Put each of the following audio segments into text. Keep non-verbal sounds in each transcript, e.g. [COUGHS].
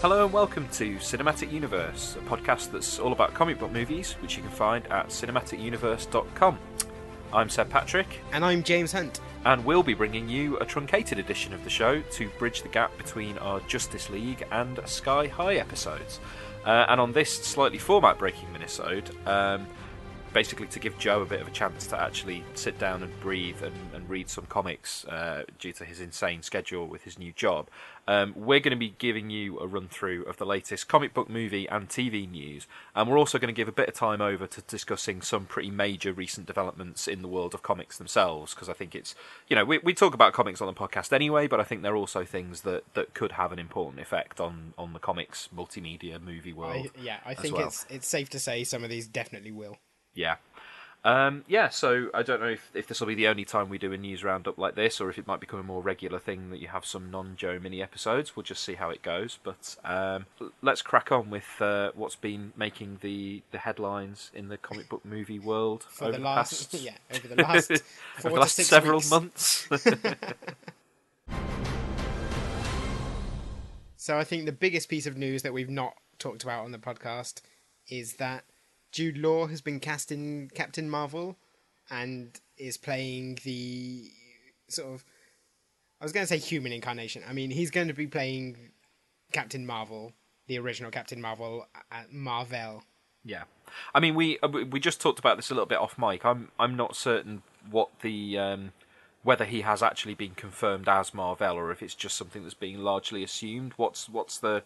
Hello and welcome to Cinematic Universe, a podcast that's all about comic book movies, which you can find at cinematicuniverse.com. I'm Seb Patrick, And I'm James Hunt. and we'll be bringing you a truncated edition of the show to bridge the gap between our Justice League and Sky High episodes. Uh, and on this slightly format breaking minisode, um, basically to give Joe a bit of a chance to actually sit down and breathe and, and read some comics uh, due to his insane schedule with his new job. Um, we're going to be giving you a run through of the latest comic book movie and TV news, and we're also going to give a bit of time over to discussing some pretty major recent developments in the world of comics themselves. Because I think it's, you know, we, we talk about comics on the podcast anyway, but I think they're also things that, that could have an important effect on, on the comics multimedia movie world. I, yeah, I think well. it's it's safe to say some of these definitely will. Yeah. Um, yeah, so I don't know if, if this will be the only time we do a news roundup like this, or if it might become a more regular thing that you have some non-Joe mini episodes. We'll just see how it goes. But um, let's crack on with uh, what's been making the, the headlines in the comic book movie world For over the the last past, [LAUGHS] yeah, over the last [LAUGHS] over the last several weeks. months. [LAUGHS] So I think the biggest piece of news that we've not talked about on the podcast is that Jude Law has been cast in Captain Marvel and is playing the sort of I was going to say human incarnation. I mean, he's going to be playing Captain Marvel, the original Captain Marvel at Marvel. Yeah, I mean we uh, we- we just talked about this a little bit off mic. I'm I'm not certain what the um, whether he has actually been confirmed as Mar-Vell or if it's just something that's being largely assumed. What's what's the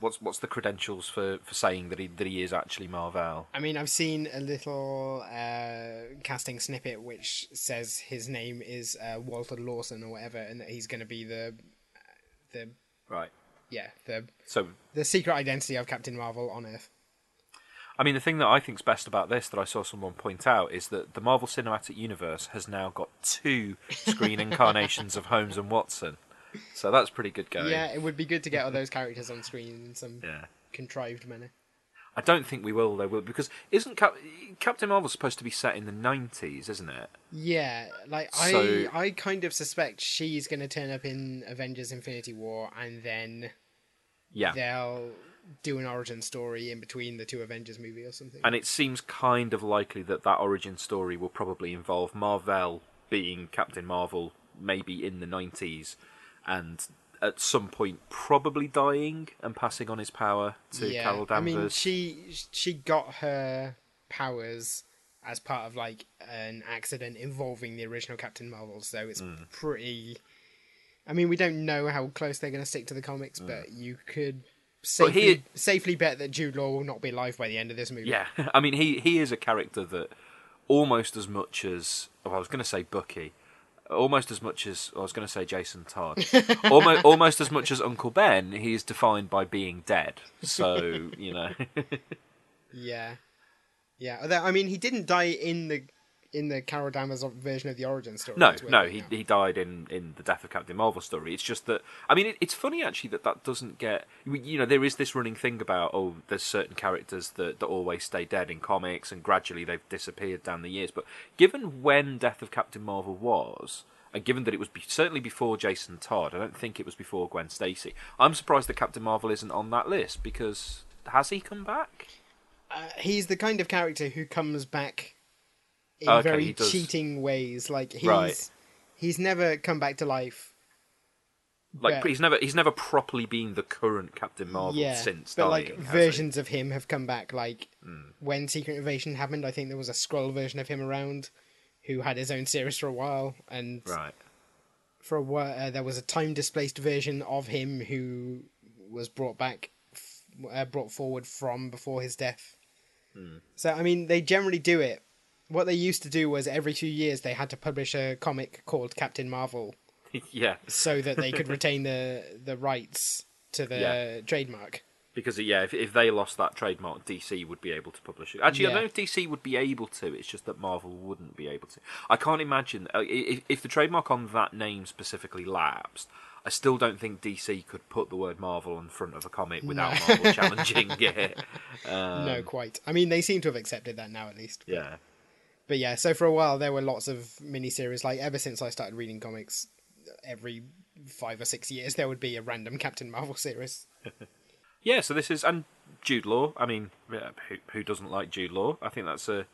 what's what's the credentials for, for saying that he that he is actually Mar-Vell? I mean, I've seen a little uh, casting snippet which says his name is uh, Walter Lawson or whatever, and that he's going to be the the Right. yeah the So the secret identity of Captain Marvel on Earth. I mean, the thing that I think's best about this that I saw someone point out is that the Marvel Cinematic Universe has now got two screen [LAUGHS] incarnations of Holmes and Watson. So that's pretty good going. Yeah, it would be good to get all [LAUGHS] those characters on screen in some Yeah. contrived manner. I don't think we will though, will because isn't Cap- Captain Marvel supposed to be set in the nineties, isn't it? Yeah, like So- I I kind of suspect she's going to turn up in Avengers: Infinity War, and then Yeah. they'll do an origin story in between the two Avengers movie or something. And it seems kind of likely that that origin story will probably involve Marvel being Captain Mar-Vell, maybe in the nineties, and at some point probably dying and passing on his power to Carol Danvers. I mean, she she got her powers as part of like an accident involving the original Captain Marvel, so it's Mm. pretty. I mean, we don't know how close they're going to stick to the comics, Mm. but you could safely he- safely bet that Jude Law will not be alive by the end of this movie. Yeah, [LAUGHS] I mean, he he is a character that almost as much as oh, I was going to say Bucky, almost as much as I was going to say Jason Todd, [LAUGHS] almost almost as much as Uncle Ben. He is defined by being dead. So you know, [LAUGHS] yeah, Yeah, I mean, he didn't die in the in the Carol Danvers version of the origin story. No, no, he now. he died in, in the death of Captain Marvel story. It's just that I mean, it, it's funny actually that that doesn't get you know there is this running thing about oh there's certain characters that that always stay dead in comics and gradually they've disappeared down the years. But given when Death of Captain Marvel was. And given that it was be- certainly before Jason Todd, I don't think it was before Gwen Stacy. I'm surprised that Captain Marvel isn't on that list because has he come back? Uh, he's the kind of character who comes back in Okay, very cheating ways. Like he's Right. he's never come back to life. Like Yeah. he's never he's never properly been the current Captain Marvel yeah, since but dying. like has he? Versions of him have come back. Like when Secret Invasion happened, I think there was a Skrull version of him around who had his own series for a while, and Right. for a while uh, there was a time displaced version of him who was brought back, f- uh, brought forward from before his death. Hmm. So I mean, they generally do it. What they used to do was every few years they had to publish a comic called Captain Marvel [LAUGHS] yeah. so that they could [LAUGHS] retain the the rights to the Yeah. trademark. Because yeah, if if they lost that trademark, DC would be able to publish it. Actually, I don't know if DC would be able to. It's just that Marvel wouldn't be able to. I can't imagine uh, if if the trademark on that name specifically lapsed. I still don't think DC could put the word Marvel in front of a comic without [LAUGHS] Marvel challenging it. Um, no, quite. I mean, they seem to have accepted that now at least. Yeah. But yeah, so for a while there were lots of miniseries. Like ever since I started reading comics, every five or six years there would be a random Captain Marvel series. [LAUGHS] Yeah, so this is and Jude Law. I mean, who who doesn't like Jude Law? I think that's a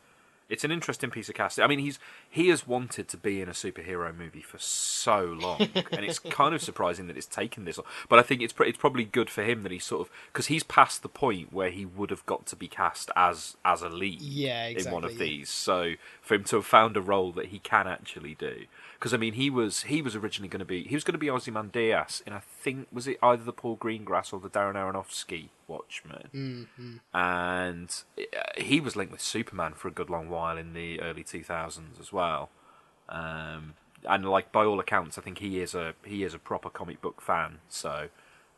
it's an interesting piece of casting. I mean, he's he has wanted to be in a superhero movie for so long, [LAUGHS] and it's kind of surprising that it's taken this long. But I think it's pr- it's probably good for him that he's sort of because he's past the point where he would have got to be cast as as a lead Yeah, exactly, in one of yeah. these. So for him to have found a role that he can actually do, because I mean, he was he was originally going to be he was going to be Ozymandias in I think was it either the Paul Greengrass or the Darren Aronofsky Watchmen, and uh, he was linked with Superman for a good long while in the early two thousands as well. Um, and like by all accounts, I think he is a he is a proper comic book fan. So.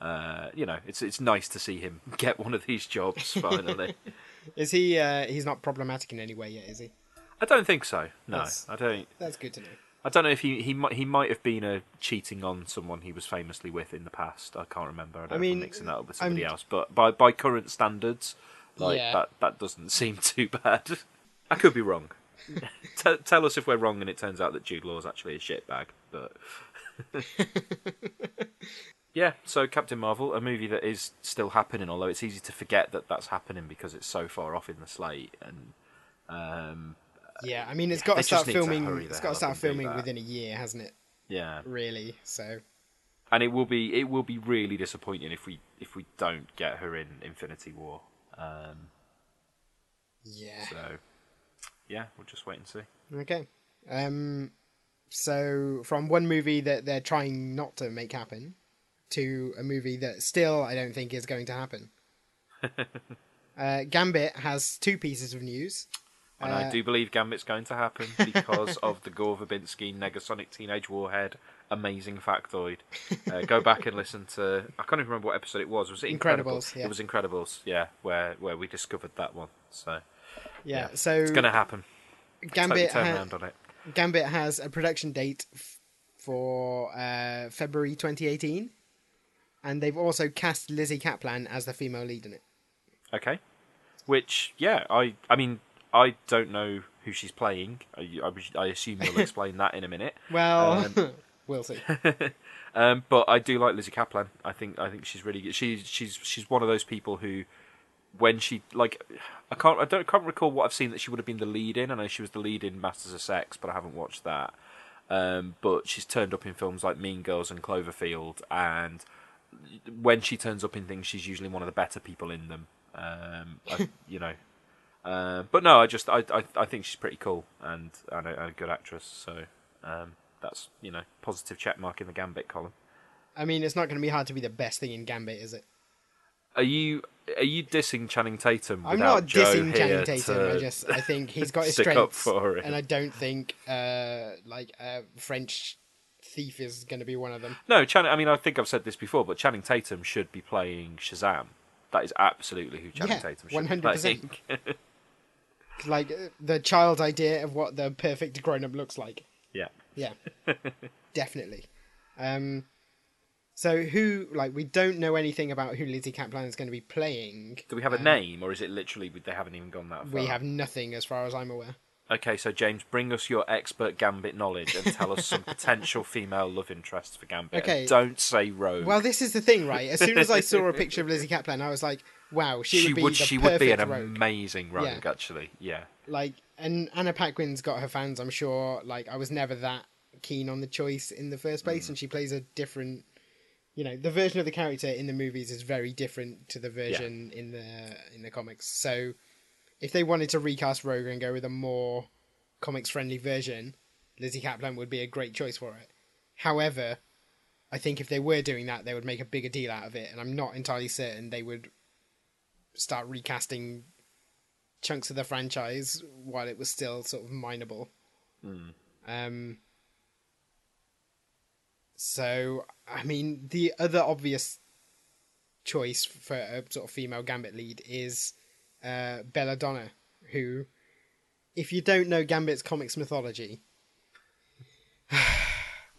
Uh, you know, it's it's nice to see him [LAUGHS] get one of these jobs [LAUGHS] finally. Is he? Uh, he's not problematic in any way yet, is he? I don't think so. No, That's- I don't. That's good to know. I don't know if he he might he might have been uh, cheating on someone he was famously with in the past. I can't remember. I, don't I know if mean, I'm mixing that up with somebody I'm- else. But by by current standards, like Yeah. that that doesn't [LAUGHS] seem too bad. I could be wrong. [LAUGHS] T- tell us if we're wrong and it turns out that Jude Law is actually a shitbag. But [LAUGHS] yeah, so Captain Marvel, a movie that is still happening, although it's easy to forget that that's happening because it's so far off in the slate and. Um, Yeah, I mean, it's got to start to filming. the It's got to start filming within a year, hasn't it? yeah, Really. So and it will be it will be really disappointing if we if we don't get her in Infinity War. Um, yeah. so yeah, we'll just wait and see. Okay. Um. So from one movie that they're trying not to make happen, to a movie that still I don't think is going to happen. [LAUGHS] uh, Gambit has two pieces of news. And Uh, I do believe Gambit's going to happen because of the Gore Verbinski Negasonic Teenage Warhead amazing factoid. Uh, go back and listen to I can't even remember what episode it was. Was it Incredibles? Incredibles, yeah. It was Incredibles, yeah, where where we discovered that one. So Yeah. yeah, So it's going to happen. Gambit totally turn ha- around on it. Gambit has a production date f- for uh, February 2018, and they've also cast Lizzy Caplan as the female lead in it. Okay. Which, yeah, I, I mean, I don't know who she's playing. I, I, I assume you'll [LAUGHS] explain that in a minute. Well, Um, [LAUGHS] we'll see. [LAUGHS] Um, but I do like Lizzy Caplan. I think I think she's really good. She's she's she's one of those people who, when she like, I can't I don't can't recall what I've seen that she would have been the lead in. I know she was the lead in Masters of Sex, but I haven't watched that. Um, but she's turned up in films like Mean Girls and Cloverfield, and when she turns up in things, she's usually one of the better people in them. Um, I, you know. Uh, but no, I just I, I I think she's pretty cool and and a, and a good actress. So um, that's you know positive check mark in the Gambit column. I mean, it's not going to be hard to be the best thing in Gambit, is it? Are you are you dissing Channing Tatum? I'm not Joe dissing Channing Tatum. I just I think [LAUGHS] he's got his strengths, and I don't think uh, like a French thief is going to be one of them. No, Channing. I mean, I think I've said this before, but Channing Tatum should be playing Shazam. That is absolutely who Channing Yeah, Tatum should 100%. be playing. [LAUGHS] like the child idea of what the perfect grown up looks like. Yeah. Yeah, [LAUGHS] definitely. Um, so who like we don't know anything about who Lizzy Caplan is going to be playing. Do we have a name, or is it literally they haven't even gone that far? We have nothing as far as I'm aware. Okay, so James, bring us your expert Gambit knowledge and tell us some potential female love interests for Gambit. Okay. Don't say Rogue. Well, this is the thing, right? As soon as I saw a picture of Lizzy [LAUGHS] Caplan, I was like, "Wow, she, she would be would she would be an rogue." amazing rogue, Yeah. actually. Yeah. Like, and Anna Paquin's got her fans, I'm sure. Like, I was never that keen on the choice in the first place, Mm. and she plays a different. You know, the version of the character in the movies is very different to the version in the in the comics. So, if they wanted to recast Rogue and go with a more comics friendly version, Lizzy Caplan would be a great choice for it. However, I think if they were doing that, they would make a bigger deal out of it, and I'm not entirely certain they would start recasting chunks of the franchise while it was still sort of mineable. Um, so, I mean, the other obvious choice for a sort of female Gambit lead is uh, Belladonna, who, if you don't know Gambit's comics mythology, [SIGHS]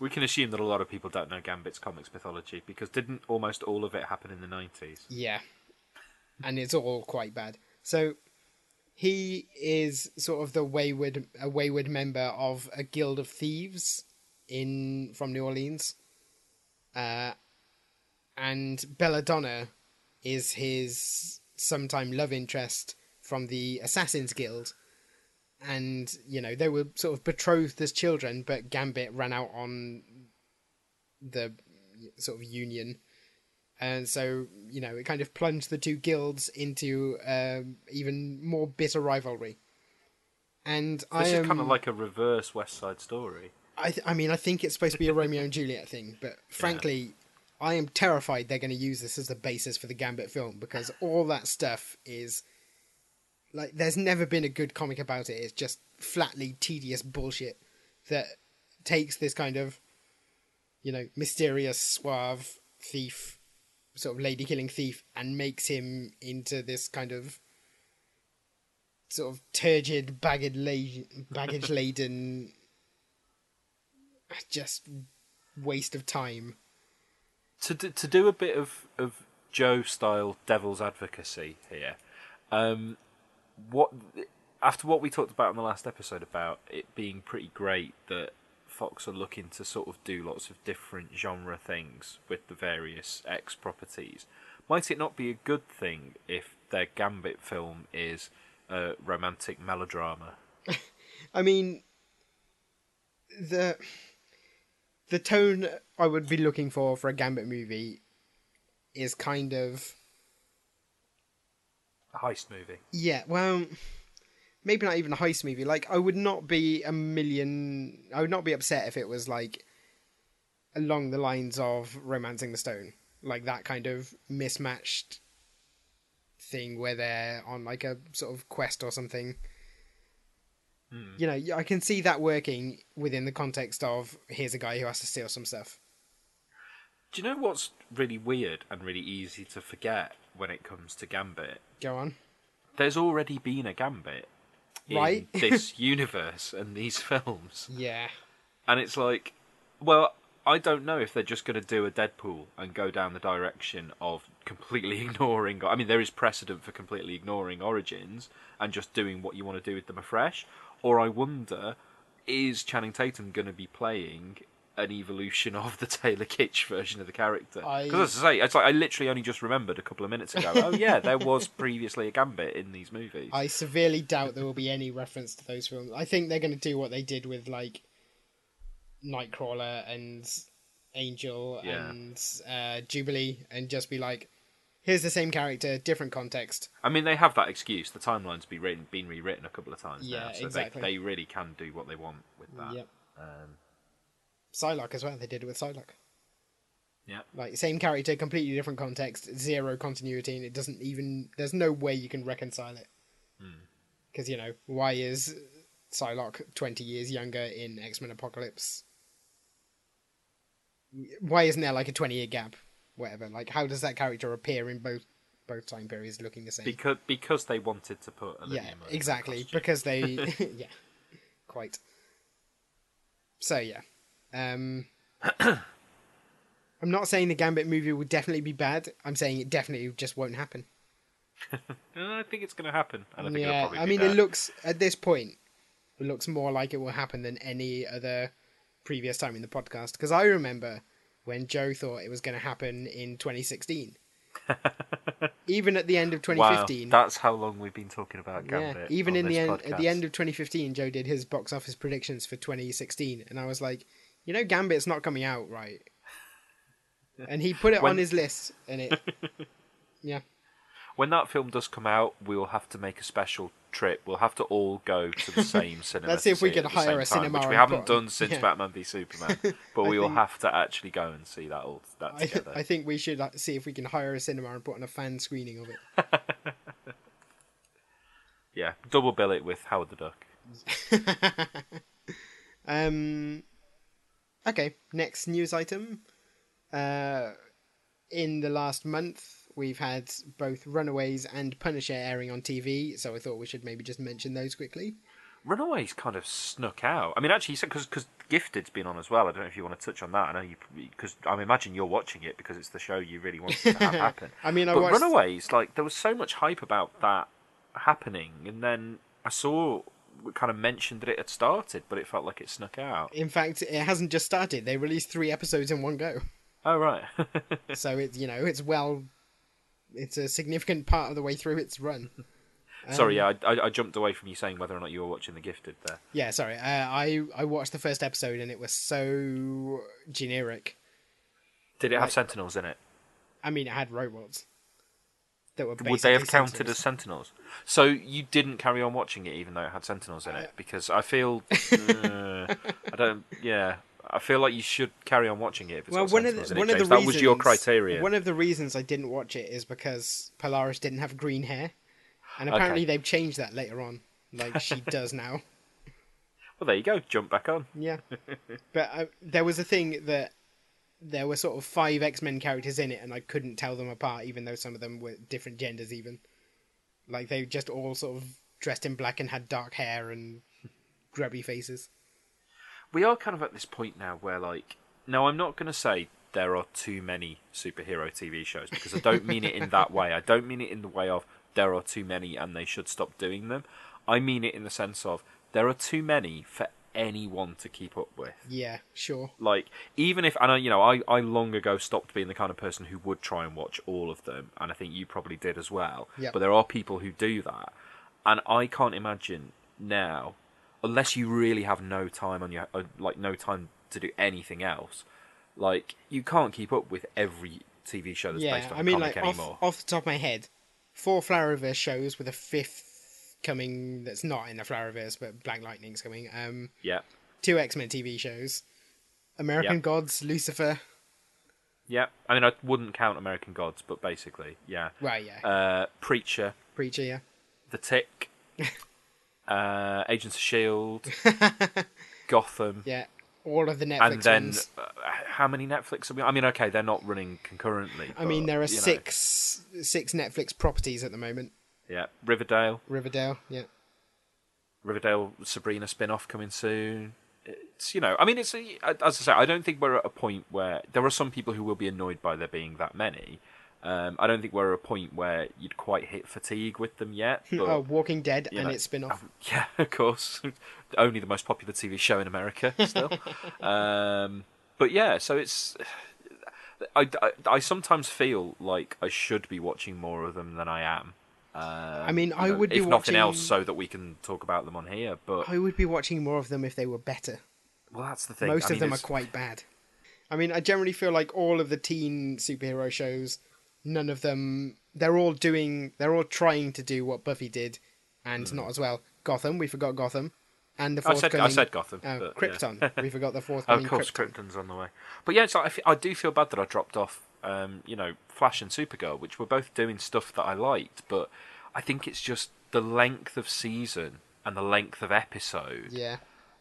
We can assume that a lot of people don't know Gambit's comics mythology because didn't almost all of it happen in the 90s? Yeah. And it's all quite bad. So he is sort of the wayward a wayward member of a guild of thieves in from New Orleans. Uh and Belladonna is his sometime love interest from the Assassins Guild. And, you know, they were sort of betrothed as children, but Gambit ran out on the sort of union and so you know it kind of plunged the two guilds into um, even more bitter rivalry. And I This am, is kind of like a reverse West Side Story. I, th- I mean, I think it's supposed to be a Romeo and Juliet thing, but [LAUGHS] frankly, I am terrified they're going to use this as the basis for the Gambit film because all that stuff is like there's never been a good comic about it. It's just flatly tedious bullshit that takes this kind of you know mysterious, suave thief, sort of lady killing thief, and makes him into this kind of sort of turgid, baggage laden, [LAUGHS] baggage laden, just waste of time. to do, to do a bit of of Joe style devil's advocacy here. Um, what after what we talked about in the last episode about it being pretty great that Fox are looking to sort of do lots of different genre things with the various X properties. Might it not be a good thing if their Gambit film is a romantic melodrama? [LAUGHS] I mean, the the tone I would be looking for for a Gambit movie is kind of A heist movie. yeah. Well, maybe not even a heist movie. Like, I would not be a million. I would not be upset if it was like along the lines of *Romancing the Stone*, like that kind of mismatched thing where they're on like a sort of quest or something. Hmm. You know, I can see that working within the context of here's a guy who has to steal some stuff. Do you know what's really weird and really easy to forget when it comes to Gambit? Go on. there's already been a Gambit Right. this [LAUGHS] universe and these films, Yeah. and it's like, well, I don't know if they're just going to do a Deadpool and go down the direction of completely [LAUGHS] ignoring. I mean, there is precedent for completely ignoring origins and just doing what you want to do with them afresh. Or I wonder, is Channing Tatum going to be playing an evolution of the [LAUGHS] Taylor Kitsch version of the character? I- Because as I say, it's like I literally only just remembered a couple of minutes ago. oh yeah, there [LAUGHS] was previously a Gambit in these movies. I severely doubt there will be any reference to those films. I think they're going to do what they did with like Nightcrawler and Angel Yeah. and uh, Jubilee, and just be like, "Here's the same character, different context." I mean, they have that excuse. The timeline's been written, been rewritten a couple of times Yeah, now, so exactly. they, they really can do what they want with that. Yep. Um, Psylocke as well. They did it with Psylocke. yeah. Like same character, completely different context, zero continuity, and it doesn't even. There's no way you can reconcile it. Hmm. Because you know why is Psylocke twenty years younger in X Men Apocalypse? Why isn't there like a twenty year gap? Whatever. Like, how does that character appear in both both time periods looking the same. because because they wanted to put Olivia yeah, in exactly. Because they, [LAUGHS] [LAUGHS] yeah, quite. So yeah, um, [COUGHS] I'm not saying the Gambit movie will definitely be bad. I'm saying it definitely just won't happen. [LAUGHS] I think it's going to happen, and I think it'll yeah, probably I be mean, bad. it looks at this point, it looks more like it will happen than any other previous time in the podcast. Because I remember when Joe thought it was going to happen in 2016. [LAUGHS] even at the end of 2015, Wow, that's how long we've been talking about Gambit. yeah, even on in the this end at the end of 2015, Joe did his box office predictions for 2016, and I was like, you know, Gambit's not coming out right. And he put it When- on his list, and it, [LAUGHS] yeah, when that film does come out, we will have to make a special trip. We'll have to all go to the [LAUGHS] same cinema. Let's see if we can hire a time, cinema which we haven't done since yeah. Batman v Superman. [LAUGHS] But we will think- have to actually go and see that all that I, together. I think we should see if we can hire a cinema and put on a fan screening of it. Yeah, double bill it with Howard the Duck. Um, okay, next news item. Uh, in the last month, we've had both Runaways and Punisher airing on TV, so I thought we should maybe just mention those quickly. Runaways kind of snuck out. I mean, actually, because because Gifted's been on as well. I don't know if you want to touch on that. I know you because I imagine you're watching it because it's the show you really want to have [LAUGHS] happen. I mean, I but watched- Runaways, like there was so much hype about that happening, and then I saw kind of mentioned that it had started, but it felt like it snuck out. In fact, it hasn't just started. They released three episodes in one go, Oh right, [LAUGHS] so it's you know it's well, it's a significant part of the way through its run. [LAUGHS] sorry, yeah, I, I, I jumped away from you saying whether or not you were watching the Gifted there. Yeah, sorry. Uh, I I watched the first episode and it was so generic. Did it have Sentinels in it? I mean, it had robots that were Would they have counted sentinels. as Sentinels? So you didn't carry on watching it even though it had Sentinels in it because I feel [LAUGHS] uh, I don't. Yeah, I feel like you should carry on watching it if it's well, one of the in it, of the reasons that was your criteria. One of the reasons I didn't watch it is because Polaris didn't have green hair, and apparently Okay. they've changed that later on. Like she [LAUGHS] does now. Well, there you go. Jump back on. Yeah, [LAUGHS] but uh, there was a thing that there were sort of five X Men characters in it, and I couldn't tell them apart, even though some of them were different genders. Even like they just all sort of dressed in black and had dark hair and grubby faces. We are kind of at this point now where, like, now I'm not going to say there are too many superhero TV shows because I don't mean it in that way. I don't mean it in the way of there are too many and they should stop doing them. I mean it in the sense of there are too many for anyone to keep up with. Yeah, sure. like even if and I, you know I, I long ago stopped being the kind of person who would try and watch all of them and i think you probably did as well Yep. but there are people who do that and i can't imagine now unless you really have no time on your uh, like no time to do anything else like you can't keep up with every tv show that's yeah, based on I mean, like off, anymore off the top of my head, four Flarrowverse shows with a fifth coming that's not in the Flarrowverse, but Black Lightning's coming. Um, yeah two X Men TV shows, American Yep. Gods, Lucifer. yeah i mean i wouldn't count american gods but basically yeah Right, yeah. uh preacher Preacher, yeah. The Tick, [LAUGHS] uh, Agents of Shield, [LAUGHS] Gotham, Yeah. All of the Netflix and then ones. uh, how many Netflix are we? I mean, okay, they're not running concurrently. I mean, there are you know, six six Netflix properties at the moment. Yeah, Riverdale, Riverdale, yeah. Riverdale Sabrina spin-off coming soon. It's you know, I mean, it's a, as I say, I don't think we're at a point where there are some people who will be annoyed by there being that many. Um, I don't think we're at a point where you'd quite hit fatigue with them yet. [LAUGHS] But, oh, Walking Dead and know, its spin off. [LAUGHS] Yeah, of course. [LAUGHS] Only the most popular TV show in America still. um, but yeah, so it's. [SIGHS] I, I, I sometimes feel like I should be watching more of them than I am. Um, I mean, I would be if nothing else, so that we can talk about them on here. But I would be watching more of them if they were better. well, that's the thing. Most I of mean, them are quite bad. I mean, I generally feel like all of the teen superhero shows, none of them, they're all doing, they're all trying to do what Buffy did, and not as well. Gotham, we forgot Gotham, and the fourth. I said forthcoming. I said Gotham. uh, but, yeah. Krypton, we forgot the [LAUGHS] Oh, forthcoming of course, Krypton. Krypton's on the way. But yeah, so I, fe- I do feel bad that I dropped off. Um, you know, Flash and Supergirl, which were both doing stuff that I liked, but I think it's just the length of season and the length of episode. Yeah,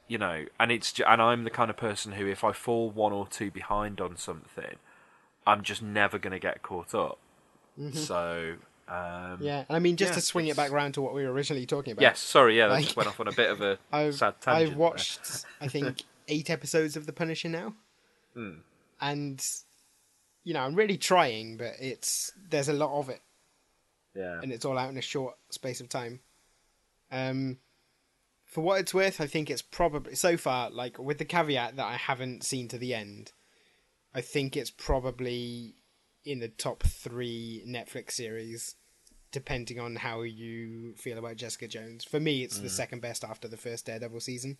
You know, and it's and I'm the kind of person who, if I fall one or two behind on something, I'm just never going to get caught up. Mm-hmm. So Um, Yeah, and I mean, just Yeah, to swing it back around to what we were originally talking about. Yes, sorry, yeah, that Like- just went off on a bit of a [LAUGHS] I've, sad tangent. I've watched, I think, [LAUGHS] eight episodes of The Punisher now, Hmm. and you know, I'm really trying, but it's there's a lot of it. Yeah. and it's all out in a short space of time. Um, for what it's worth, I think it's probably so far, like with the caveat that I haven't seen to the end, I think it's probably in the top three Netflix series, depending on how you feel about Jessica Jones. For me, it's the second best after the first Daredevil season.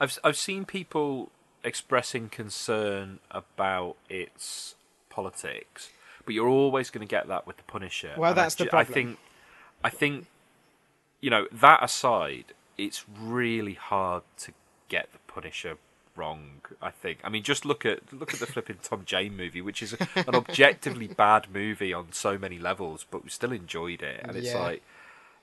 I've I've seen people expressing concern about its politics, but you're always going to get that with the Punisher. Well, And I that's the problem. I think, I think, you know, that aside, it's really hard to get the Punisher wrong. I think. I mean, just look at look at the flipping Tom Jane movie, which is an objectively [LAUGHS] bad movie on so many levels, but we still enjoyed it, and it's Yeah. like.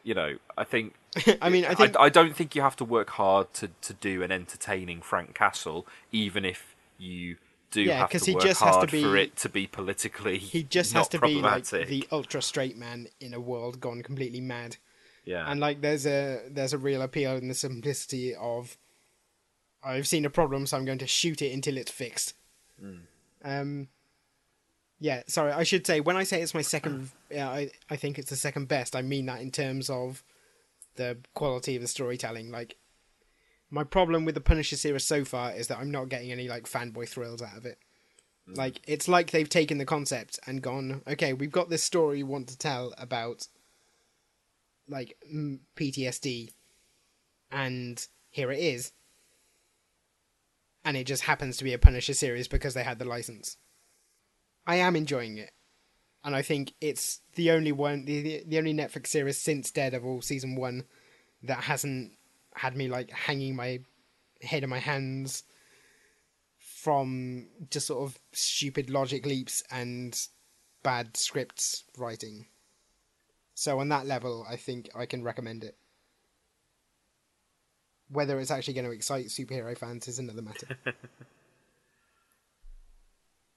You know, I think [LAUGHS] I mean, I think I, I don't think you have to work hard to, to do an entertaining Frank Castle, even if you do Yeah, have to he work just has to hard for it to be politically. he just has to be like the ultra straight man in a world gone completely mad. yeah, and like there's a there's a real appeal in the simplicity of I've seen a problem, so I'm going to shoot it until it's fixed. Um, yeah, sorry, I should say when I say it's my second, [CLEARS THROAT] yeah, I I think it's the second best. I mean that in terms of the quality of the storytelling. Like my problem with the Punisher series so far is that I'm not getting any like fanboy thrills out of it. Like it's like they've taken the concept and gone, okay, we've got this story we want to tell about like mm, PTSD, and here it is. And it just happens to be a Punisher series because they had the license. I am enjoying it, and I think it's the only one, the the, only Netflix series since Daredevil season one that hasn't had me like hanging my head in my hands from just sort of stupid logic leaps and bad scripts writing. So on that level, I think I can recommend it. Whether it's actually going to excite superhero fans is another matter. [LAUGHS]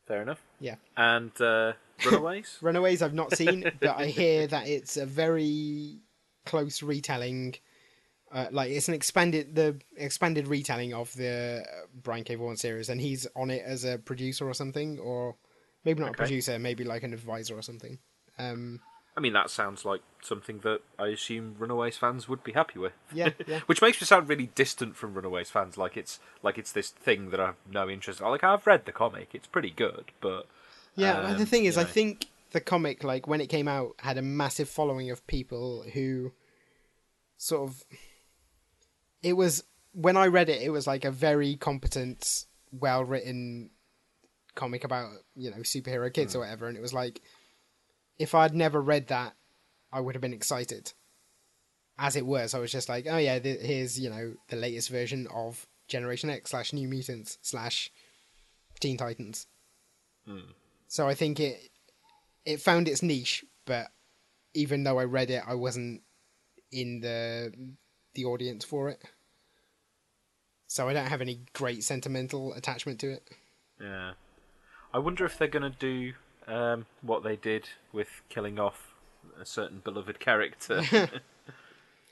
fair enough. yeah. And uh, Runaways. [LAUGHS] Runaways I've not seen, but I hear that it's a very close retelling. Uh, like it's an expanded the expanded retelling of the uh, Brian K. Vaughan series, and he's on it as a producer or something, or maybe not a producer, maybe like an advisor or something. Um, I mean, that sounds like something that I assume Runaways fans would be happy with. Yeah, [LAUGHS] yeah. Which makes me sound really distant from Runaways fans, like it's like it's this thing that I have no interest. in. Like I've read the comic; it's pretty good, but Yeah, well, the Um, thing is, you I think the comic, like when it came out, had a massive following of people who sort of. It was when I read it, it was like a very competent, well written comic about you know superhero kids Hmm. or whatever, and it was like, if I'd never read that, I would have been excited. As it was, I was just like, oh yeah, th- here's you know the latest version of Generation X slash New Mutants slash Teen Titans. So I think it it found its niche, but even though I read it, I wasn't in the the audience for it. So I don't have any great sentimental attachment to it. yeah. I wonder if they're going to do um, what they did with killing off a certain beloved character. [LAUGHS] [LAUGHS]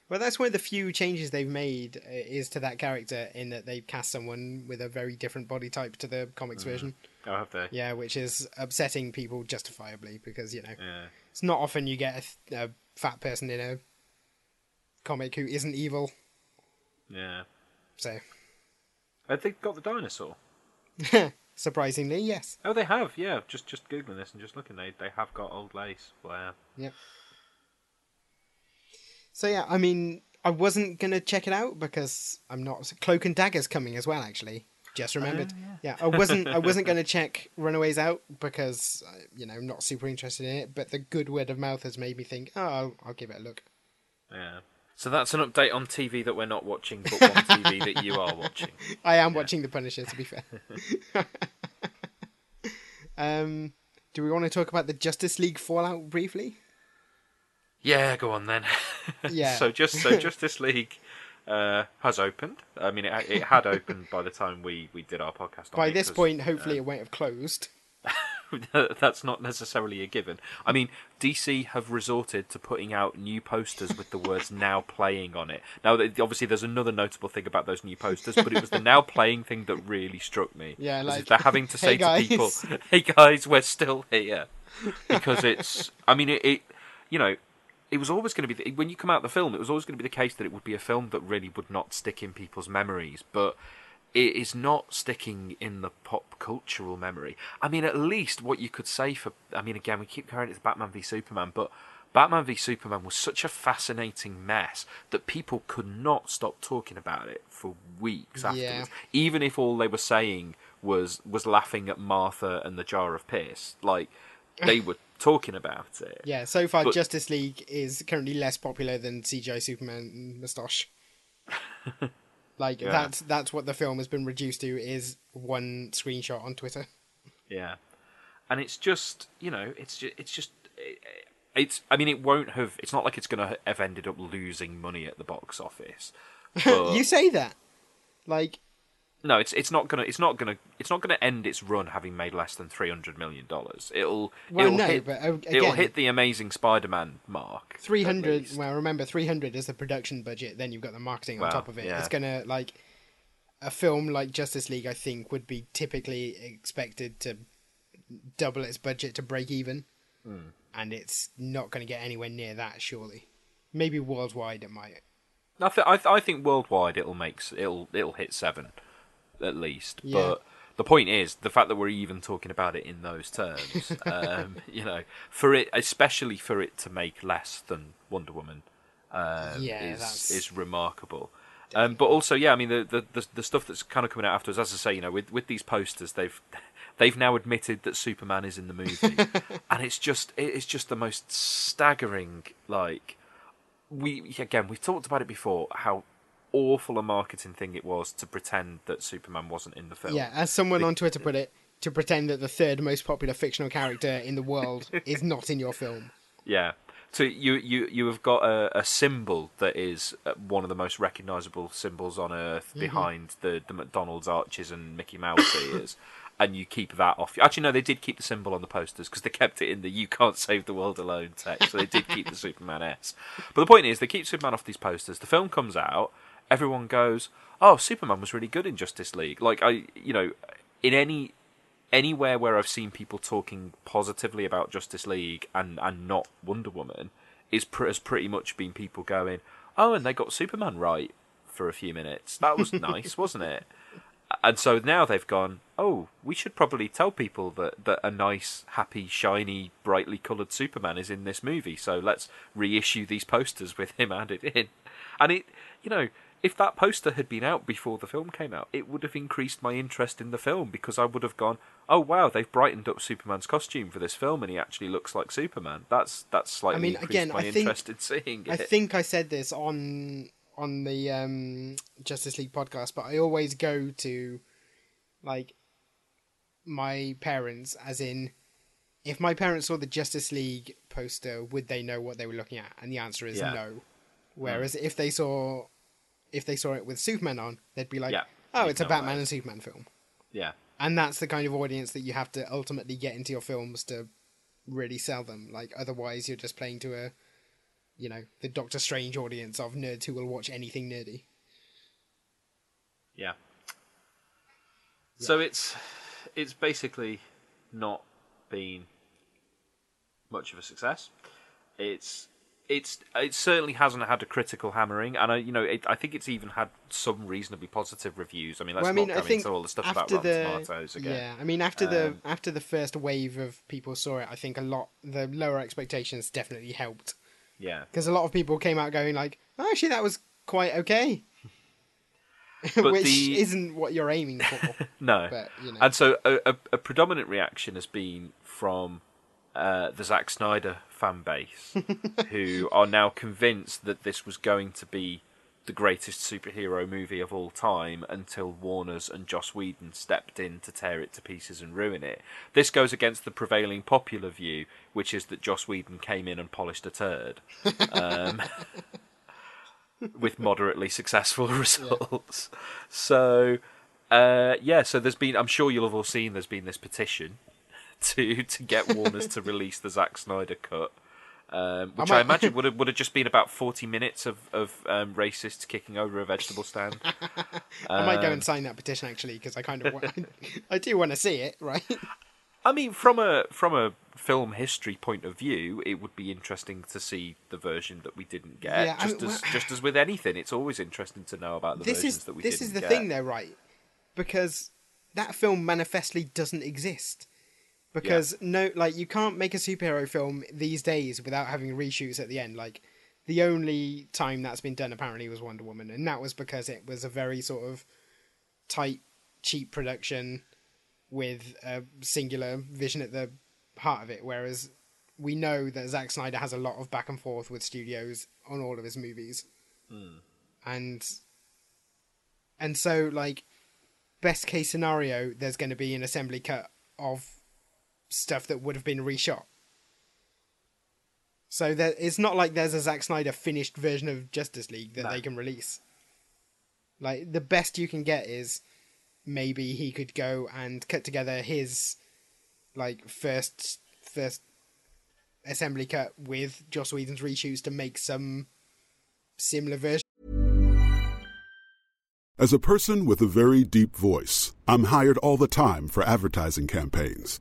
Well, that's one of the few changes they've made uh, is to that character in that they've cast someone with a very different body type to the comics version. oh, have they? Yeah, which is upsetting people justifiably because you know Yeah. it's not often you get a, th- a fat person in a comic who isn't evil. Yeah. So Have they got the dinosaur? [LAUGHS] surprisingly, yes. Oh, they have. Yeah, just just googling this and just looking, they they have got old lace. Wow. Yep. So yeah, I mean, I wasn't gonna check it out because I'm not. Cloak and Dagger's coming as well. Actually, just remembered. yeah. I wasn't. I [LAUGHS] wasn't gonna check Runaways out because uh, you know I'm not super interested in it. But the good word of mouth has made me think, oh, I'll, I'll give it a look. Yeah. So that's an update on TV that we're not watching, but one TV [LAUGHS] that you are watching. I am watching The Punisher. To be fair. [LAUGHS] um, do we want to talk about the Justice League fallout briefly? Yeah, go on then. [LAUGHS] Yeah. so just so Justice League uh, has opened. I mean, it, it had opened by the time we, we did our podcast. on By this point, hopefully, uh, it won't have closed. [LAUGHS] that's not necessarily a given. I mean, DC have resorted to putting out new posters with the words "now playing" on it. Now, obviously, there's another notable thing about those new posters, but it was the "now playing" thing that really struck me. Yeah, like, they're having to [LAUGHS] "Hey, say to people, "Hey guys, we're still here," because it's. I mean, it. it you know, it was always going to be the, when you come out the film. It was always going to be the case that it would be a film that really would not stick in people's memories, but it is not sticking in the pop cultural memory. I mean, at least what you could say for. I mean, again, we keep comparing it to Batman v Superman, but Batman v Superman was such a fascinating mess that people could not stop talking about it for weeks Yeah. afterwards, even if all they were saying was was laughing at Martha and the jar of piss. Like they [LAUGHS] were talking about it. Yeah, so far But- Justice League is currently less popular than CGI Superman moustache. [LAUGHS] like Yeah. that's that's what the film has been reduced to is one screenshot on Twitter. Yeah, and it's just you know it's just it's just it, it's I mean it won't have it's not like it's going to have ended up losing money at the box office. [LAUGHS] But you say that, like no, it's it's not gonna it's not gonna it's not gonna end its run having made less than three hundred million dollars. It'll Well, it'll no, hit, but, uh, it'll hit the Amazing Spider-Man mark. three at Well, remember three hundred is the production budget. Then you've got the marketing on top of it. yeah. It's gonna like a film like Justice League. I think would be typically expected to double its budget to break even, Hmm. and it's not going to get anywhere near that. Surely, maybe worldwide it might. I, th- I, th- I think worldwide it'll make it'll it'll hit seven at least. Yeah. But the point is the fact that we're even talking about it in those terms. [LAUGHS] um, you know, for it, especially for it to make less than Wonder Woman, um, Yeah, is that's- is remarkable. Um, but also, yeah, I mean the, the the the stuff that's kind of coming out afterwards. As I say, you know, with with these posters, they've [LAUGHS] they've now admitted that Superman is in the movie, [LAUGHS] and it's just it is just the most staggering like we again we've talked about it before how awful a marketing thing it was to pretend that Superman wasn't in the film. Yeah, as someone on [LAUGHS] Twitter put it, to pretend that the third most popular fictional character in the world [LAUGHS] is not in your film. Yeah. So you you you have got a, a symbol that is uh, one of the most recognisable symbols on Earth behind the the McDonald's arches and Mickey Mouse ears. [LAUGHS] And you keep that off. Actually, no, they did keep the symbol on the posters because they kept it in the "You can't save the world alone" text. So they did keep the Superman S. But the point is, they keep Superman off these posters. The film comes out, everyone goes, "Oh, Superman was really good in Justice League." Like I, you know, in any anywhere where I've seen people talking positively about Justice League and, and not Wonder Woman is pr- has pretty much been people going, oh, and they got Superman right for a few minutes. That was [LAUGHS] nice, wasn't it? And so now they've gone, oh, we should probably tell people that, that a nice, happy, shiny, brightly coloured Superman is in this movie. So let's reissue these posters with him added in. And it, you know, if that poster had been out before the film came out, it would have increased my interest in the film because I would have gone, "Oh wow, they've brightened up Superman's costume for this film, and he actually looks like Superman." That's that's slightly I mean, increased again, my I think- interest in seeing it. I think I said this on on the um, Justice League podcast, but I always go to like my parents, as in, if my parents saw the Justice League poster, would they know what they were looking at? And the answer is Yeah. no. Whereas if they saw if they saw it with Superman on, they'd be like, Yeah, "Oh, it's a Batman that. and Superman film." yeah, And that's the kind of audience that you have to ultimately get into your films to really sell them. Like otherwise, you're just playing to a, you know, the Doctor Strange audience of nerds who will watch anything nerdy. yeah. So it's it's basically not been much of a success. It's it's it certainly hasn't had a critical hammering, and I you know it, I think it's even had some reasonably positive reviews. I mean, let's well, I mean, not go into all the stuff about Rotten the Tomatoes again. yeah, I mean, after the Um, after the first wave of people saw it, I think a lot the lower expectations definitely helped Yeah, because a lot of people came out going like, oh, "Actually, that was quite okay," [LAUGHS] [LAUGHS] which the- isn't what you're aiming for. [LAUGHS] no, But, you know. and so a, a, a predominant reaction has been from uh, the Zack Snyder fan base, [LAUGHS] who are now convinced that this was going to be the greatest superhero movie of all time until Warner's and Joss Whedon stepped in to tear it to pieces and ruin it. This goes against the prevailing popular view, which is that Joss Whedon came in and polished a turd. Um, [LAUGHS] with moderately successful results. So, uh, yeah, so there's been, I'm sure you'll have all seen, there's been this petition to to get Warner's to release the Zack Snyder cut. Um, which might- I, imagine would have would have just been about forty minutes of of um, racists kicking over a vegetable stand. [LAUGHS] I might go Um, and sign that petition actually because I kind of want, [LAUGHS] I do want to see it, right? I mean, from a from a film history point of view, it would be interesting to see the version that we didn't get. Yeah, I just mean, as well- just as with anything, it's always interesting to know about the this versions is that we this didn't get. This is the get. thing though, right? Because that film manifestly doesn't exist. Because no, like you can't make a superhero film these days without having reshoots at the end. Like the only time that's been done apparently was Wonder Woman, and that was because it was a very sort of tight, cheap production with a singular vision at the heart of it. Whereas we know that Zack Snyder has a lot of back and forth with studios on all of his movies, hmm. and and so like best case scenario, there's going to be an assembly cut of stuff that would have been reshot. So that it's not like there's a Zack Snyder finished version of Justice League that No. they can release. Like the best you can get is maybe he could go and cut together his like first first assembly cut with Joss Whedon's reshoots to make some similar version. As a person with a very deep voice, I'm hired all the time for advertising campaigns.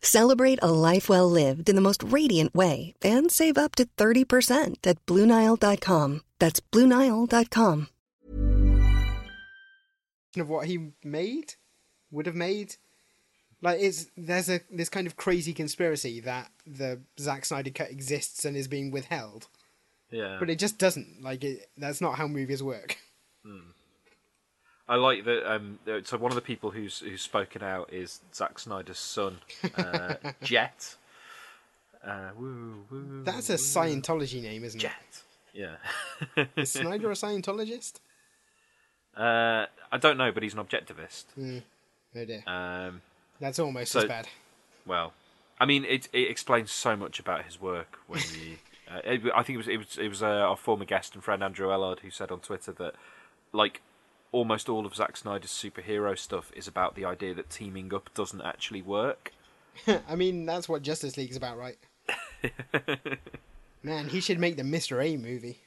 Celebrate a life well lived in the most radiant way and save up to 30% at BlueNile.com. That's BlueNile.com. of what he made would have made. Like it's there's a this kind of crazy conspiracy that the Zack Snyder cut exists and is being withheld. Yeah, but it just doesn't. Like it that's not how movies work hmm. I like that. Um, so one of the people who's who's spoken out is Zack Snyder's son, uh, [LAUGHS] Jet. Uh, woo, woo, that's a Scientology name isn't it? Jet. Yeah. it [LAUGHS] is Snyder a Scientologist uh, I don't know, but he's an objectivist. oh dear Um, that's almost so- as bad well, I mean, it it explains so much about his work when you. [LAUGHS] Uh, it, I think it was it was it was uh, our former guest and friend Andrew Ellard who said on Twitter that like almost all of Zack Snyder's superhero stuff is about the idea that teaming up doesn't actually work. [LAUGHS] I mean that's what Justice League's about right [LAUGHS] man he should make the Mr. A movie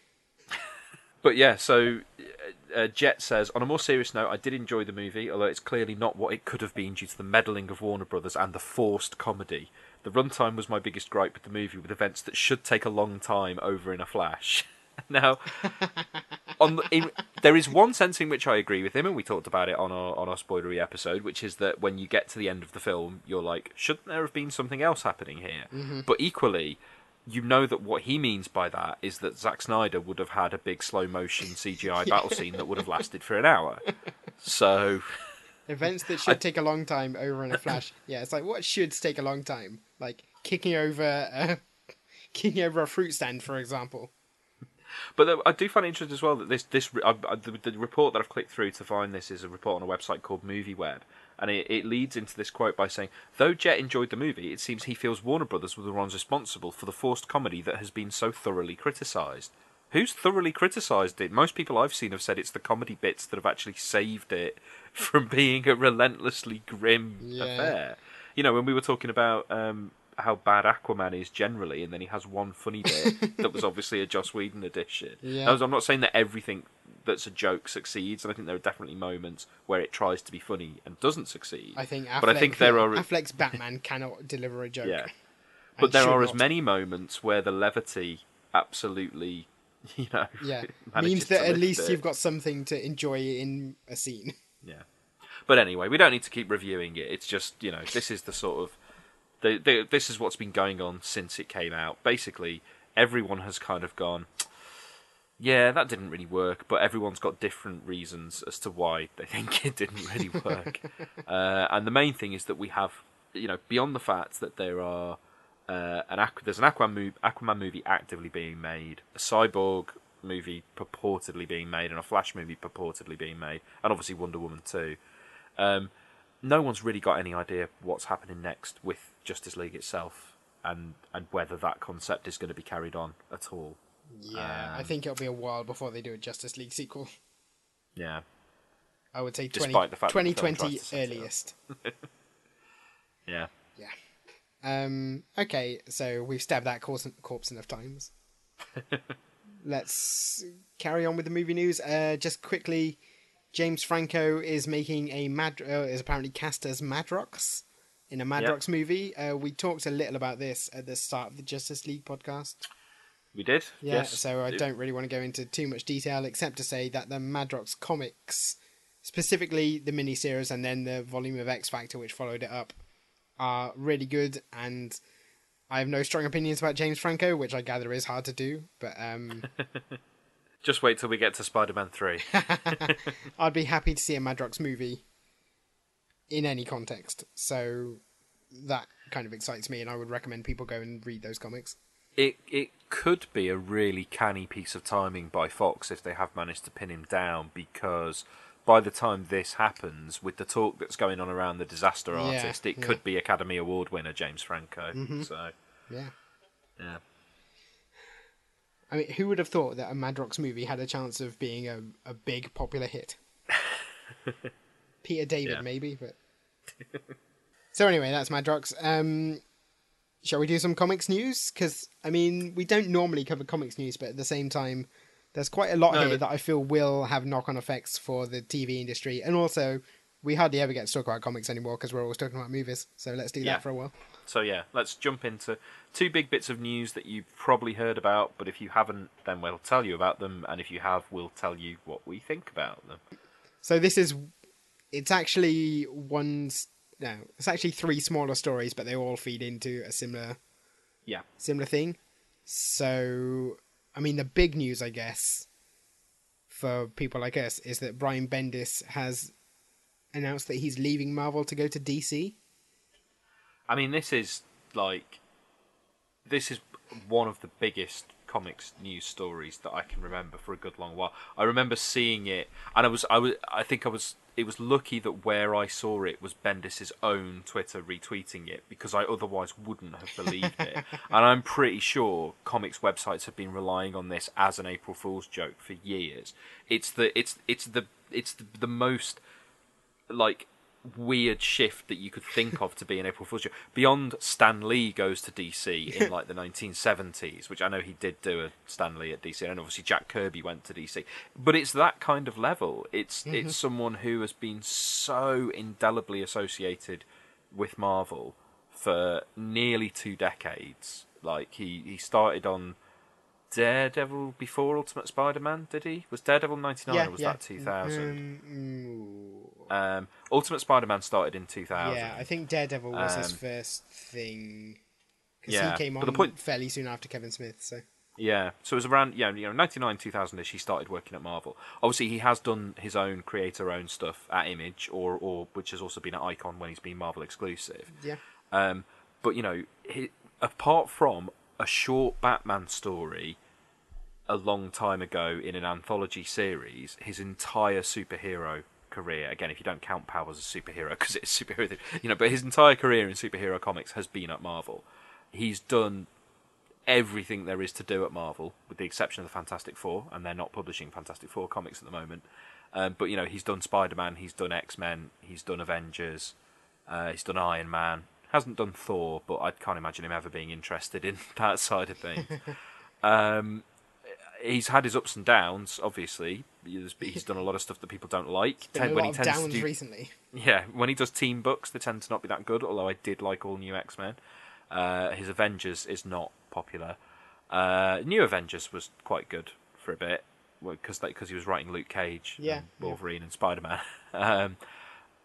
But yeah, so uh, uh, Jet says, on a more serious note, I did enjoy the movie, although it's clearly not what it could have been due to the meddling of Warner Brothers and the forced comedy. The runtime was my biggest gripe with the movie, with events that should take a long time over in a flash. [LAUGHS] [LAUGHS] now, on the, in, there is one sense in which I agree with him, and we talked about it on our on our spoilery episode, which is that when you get to the end of the film, you're like, shouldn't there have been something else happening here? Mm-hmm. But equally, you know that what he means by that is that Zack Snyder would have had a big slow motion CGI battle [LAUGHS] scene that would have lasted for an hour. So, [LAUGHS] Events that should take a long time over in a flash. Yeah, it's like what should take a long time, like kicking over, a, kicking over a fruit stand, for example. But I do find it interesting as well that this this the, the report that I've clicked through to find this is a report on a website called MovieWeb, and it, it leads into this quote by saying, "Though Jet enjoyed the movie, it seems he feels Warner Brothers were the ones responsible for the forced comedy that has been so thoroughly criticised." Who's thoroughly criticised it? Most people I've seen have said it's the comedy bits that have actually saved it [LAUGHS] from being a relentlessly grim Yeah. affair. You know, when we were talking about um, how bad Aquaman is generally, and then he has one funny bit that was [LAUGHS] obviously a Joss Whedon edition. Yeah. Was- I'm not saying that everything that's a joke succeeds, and I think there are definitely moments where it tries to be funny and doesn't succeed. I think, Affleck, but I think there are Affleck's [LAUGHS] Batman cannot deliver a joke. yeah, [LAUGHS] but there are as many moments where the levity absolutely, you know, Yeah, means that at least it. you've got something to enjoy in a scene. Yeah. But anyway, we don't need to keep reviewing it. It's just, you know, this is the sort of the, the this is what's been going on since it came out. Basically, everyone has kind of gone yeah, that didn't really work, but everyone's got different reasons as to why they [LAUGHS] think it didn't really work. [LAUGHS] uh, and the main thing is that we have, you know, beyond the fact that there are uh, an Aqu- there's an Aquaman, Aquaman movie actively being made, a Cyborg movie purportedly being made, and a Flash movie purportedly being made, and obviously Wonder Woman too. Um, no one's really got any idea what's happening next with Justice League itself, and and whether that concept is going to be carried on at all. Yeah, Um, I think it'll be a while before they do a Justice League sequel. Yeah. I would say 20, Despite the fact that the film 2020 tries to set it up. earliest. [LAUGHS] Yeah. Yeah. Um. Okay, so we've stabbed that corpse, corpse enough times. [LAUGHS] Let's carry on with the movie news. Uh, just quickly, James Franco is making a Mad. Uh, is apparently cast as Madrox in a Madrox movie. Uh, we talked a little about this at the start of the Justice League podcast. We did. Yeah, yes. so I don't really want to go into too much detail except to say that the Madrox comics, specifically the miniseries and then the volume of X Factor which followed it up, are really good and I have no strong opinions about James Franco, which I gather is hard to do, but um, [LAUGHS] Just wait till we get to Spider-Man Three. [LAUGHS] I'd be happy to see a Madrox movie in any context. So that kind of excites me, and I would recommend people go and read those comics. it it could be a really canny piece of timing by Fox if they have managed to pin him down because by the time this happens, with the talk that's going on around the disaster Yeah, artist, it yeah. could be Academy Award winner James Franco. Mm-hmm. So Yeah. yeah, I mean, who would have thought that a Madrox movie had a chance of being a, a big popular hit? [LAUGHS] Peter David, Yeah. maybe, but. [LAUGHS] so anyway, that's Madrox. Um, shall we do some comics news? Because I mean, we don't normally cover comics news, but at the same time, there's quite a lot No, here but- that I feel will have knock-on effects for the TV industry, and also we hardly ever get to talk about comics anymore because we're always talking about movies. So let's do Yeah. that for a while. So yeah, let's jump into two big bits of news that you've probably heard about, but if you haven't, then we'll tell you about them, and if you have, we'll tell you what we think about them. So this is, it's actually one. No, it's actually three smaller stories, but they all feed into a similar Yeah, similar thing. So, I mean, the big news, I guess, for people like us, is that Brian Bendis has announced that he's leaving Marvel to go to DC. I mean, this is like this is one of the biggest comics news stories that I can remember for a good long while. I remember seeing it, and I was, I was, I think I was, it was lucky that where I saw it was Bendis's own Twitter retweeting it because I otherwise wouldn't have believed it. [LAUGHS] and I'm pretty sure comics websites have been relying on this as an April Fool's joke for years. It's the, it's, it's the, it's the, the most like weird shift that you could think of to be an April Fool's joke. Beyond Stan Lee goes to DC in like the 1970s, which I know he did do a Stan Lee at DC, and obviously Jack Kirby went to DC. But it's that kind of level. It's mm-hmm. it's someone who has been so indelibly associated with Marvel for nearly two decades. Like he he started on. Daredevil before Ultimate Spider-Man, did he? Was Daredevil 99 or was that 2000? Um, Um, Ultimate Spider-Man started in 2000. yeah, I think Daredevil was his Um, first thing because yeah, he came but on the point- fairly soon after Kevin Smith. So Yeah, Yeah, so it was around yeah, you know, ninety nine two thousand ish. He started working at Marvel. Obviously, he has done his own creator own stuff at Image, or or which has also been at Icon when he's been Marvel exclusive. Yeah. Um, but you know, he, apart from a short Batman story a long time ago in an anthology series, his entire superhero career again if you don't count powers as a superhero [LAUGHS] because it's superhero, you know but his entire career in superhero comics has been at marvel. He's done everything there is to do at marvel with the exception of the fantastic four and they're not publishing fantastic four comics at the moment. Um, but you know he's done spider-man he's done x-men he's done avengers uh, he's done iron man hasn't done thor but i can't imagine him ever being interested in [LAUGHS] that side of things [LAUGHS] um, he's had his ups and downs. Obviously, he's, he's done a lot of stuff that people don't like. A when lot he of tends downs to do, recently. yeah, when he does team books, they tend to not be that good. Although I did like all new X Men. Uh, his Avengers is not popular. Uh, new Avengers was quite good for a bit because because he was writing Luke Cage, Yeah, and yeah. Wolverine, and Spider Man. [LAUGHS] um,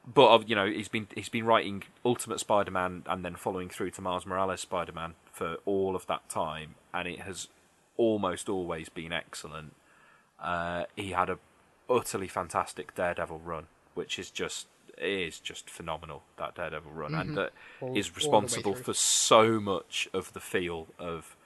but you know he's been he's been writing Ultimate Spider Man and then following through to Miles Morales Spider Man for all of that time, and it has almost always been excellent. Uh, he had a utterly fantastic Daredevil run, which is just is just phenomenal. That Daredevil run, and that Mm-hmm. All- all is responsible for so much of the feel of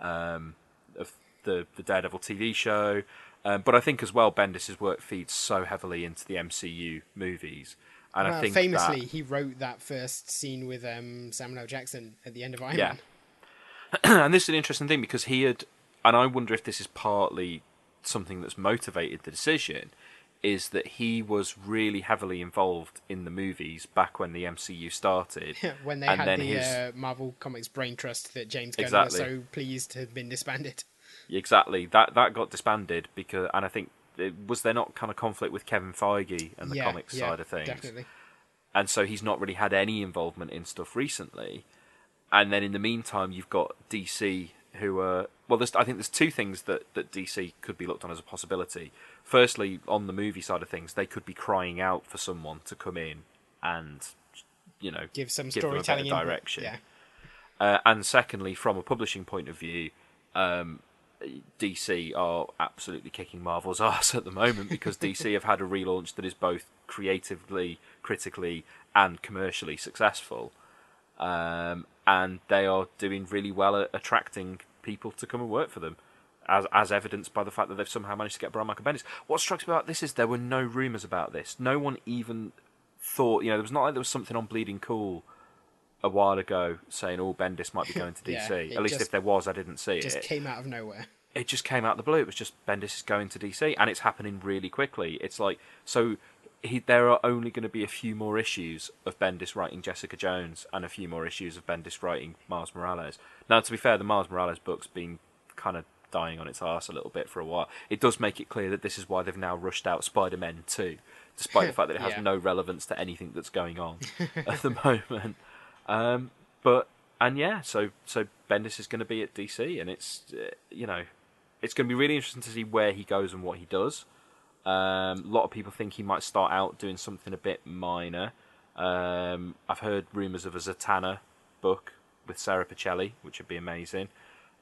um, of the the Daredevil TV show. Um, but I think as well, Bendis's work feeds so heavily into the MCU movies, and I think famously, that, he wrote that first scene with um, Samuel L. Jackson at the end of Iron Yeah. Man. [CLEARS THROAT] and this is an interesting thing because he had, and I wonder if this is partly something that's motivated the decision, is that he was really heavily involved in the movies back when the MCU started. [LAUGHS] when they and had the his uh, Marvel Comics brain trust that James Gunn Exactly. was so pleased to have been disbanded. exactly that that got disbanded because, and I think was there not kind of conflict with Kevin Feige and the yeah, comics yeah, side of things, Definitely. and so he's not really had any involvement in stuff recently. And then in the meantime, you've got DC, who are well. There's, I think there's two things that that DC could be looked on as a possibility. Firstly, on the movie side of things, they could be crying out for someone to come in and you know Give some a storytelling direction. Yeah. Uh, and secondly, from a publishing point of view, um, DC are absolutely kicking Marvel's [LAUGHS] ass at the moment because DC have had a relaunch that is both creatively, critically, and commercially successful. Um, and they are doing really well at attracting people to come and work for them, as as evidenced by the fact that they've somehow managed to get Brian Michael Bendis. What strikes me about this is there were no rumours about this. No one even thought, you know, there was not like there was something on Bleeding Cool a while ago saying, "Oh, Bendis might be [LAUGHS] going to DC." it At least just- if there was, I didn't see Just it. Just came out of nowhere. It just came out of the blue. It was just Bendis is going to DC, and it's happening really quickly. It's like so. He, there are only going to be a few more issues of Bendis writing Jessica Jones and a few more issues of Bendis writing Miles Morales. Now, to be fair, the Miles Morales book's been kind of dying on its arse a little bit for a while. It does make it clear that this is why they've now rushed out Spider-Man 2, despite the fact that it has Yeah. no relevance to anything that's going on [LAUGHS] at the moment. Um, but and yeah, so so Bendis is going to be at DC, and it's uh, you know it's going to be really interesting to see where he goes and what he does. Um, a lot of people think he might start out doing something a bit minor. Um, I've heard rumours of a Zatanna book with Sara Pichelli, which would be amazing.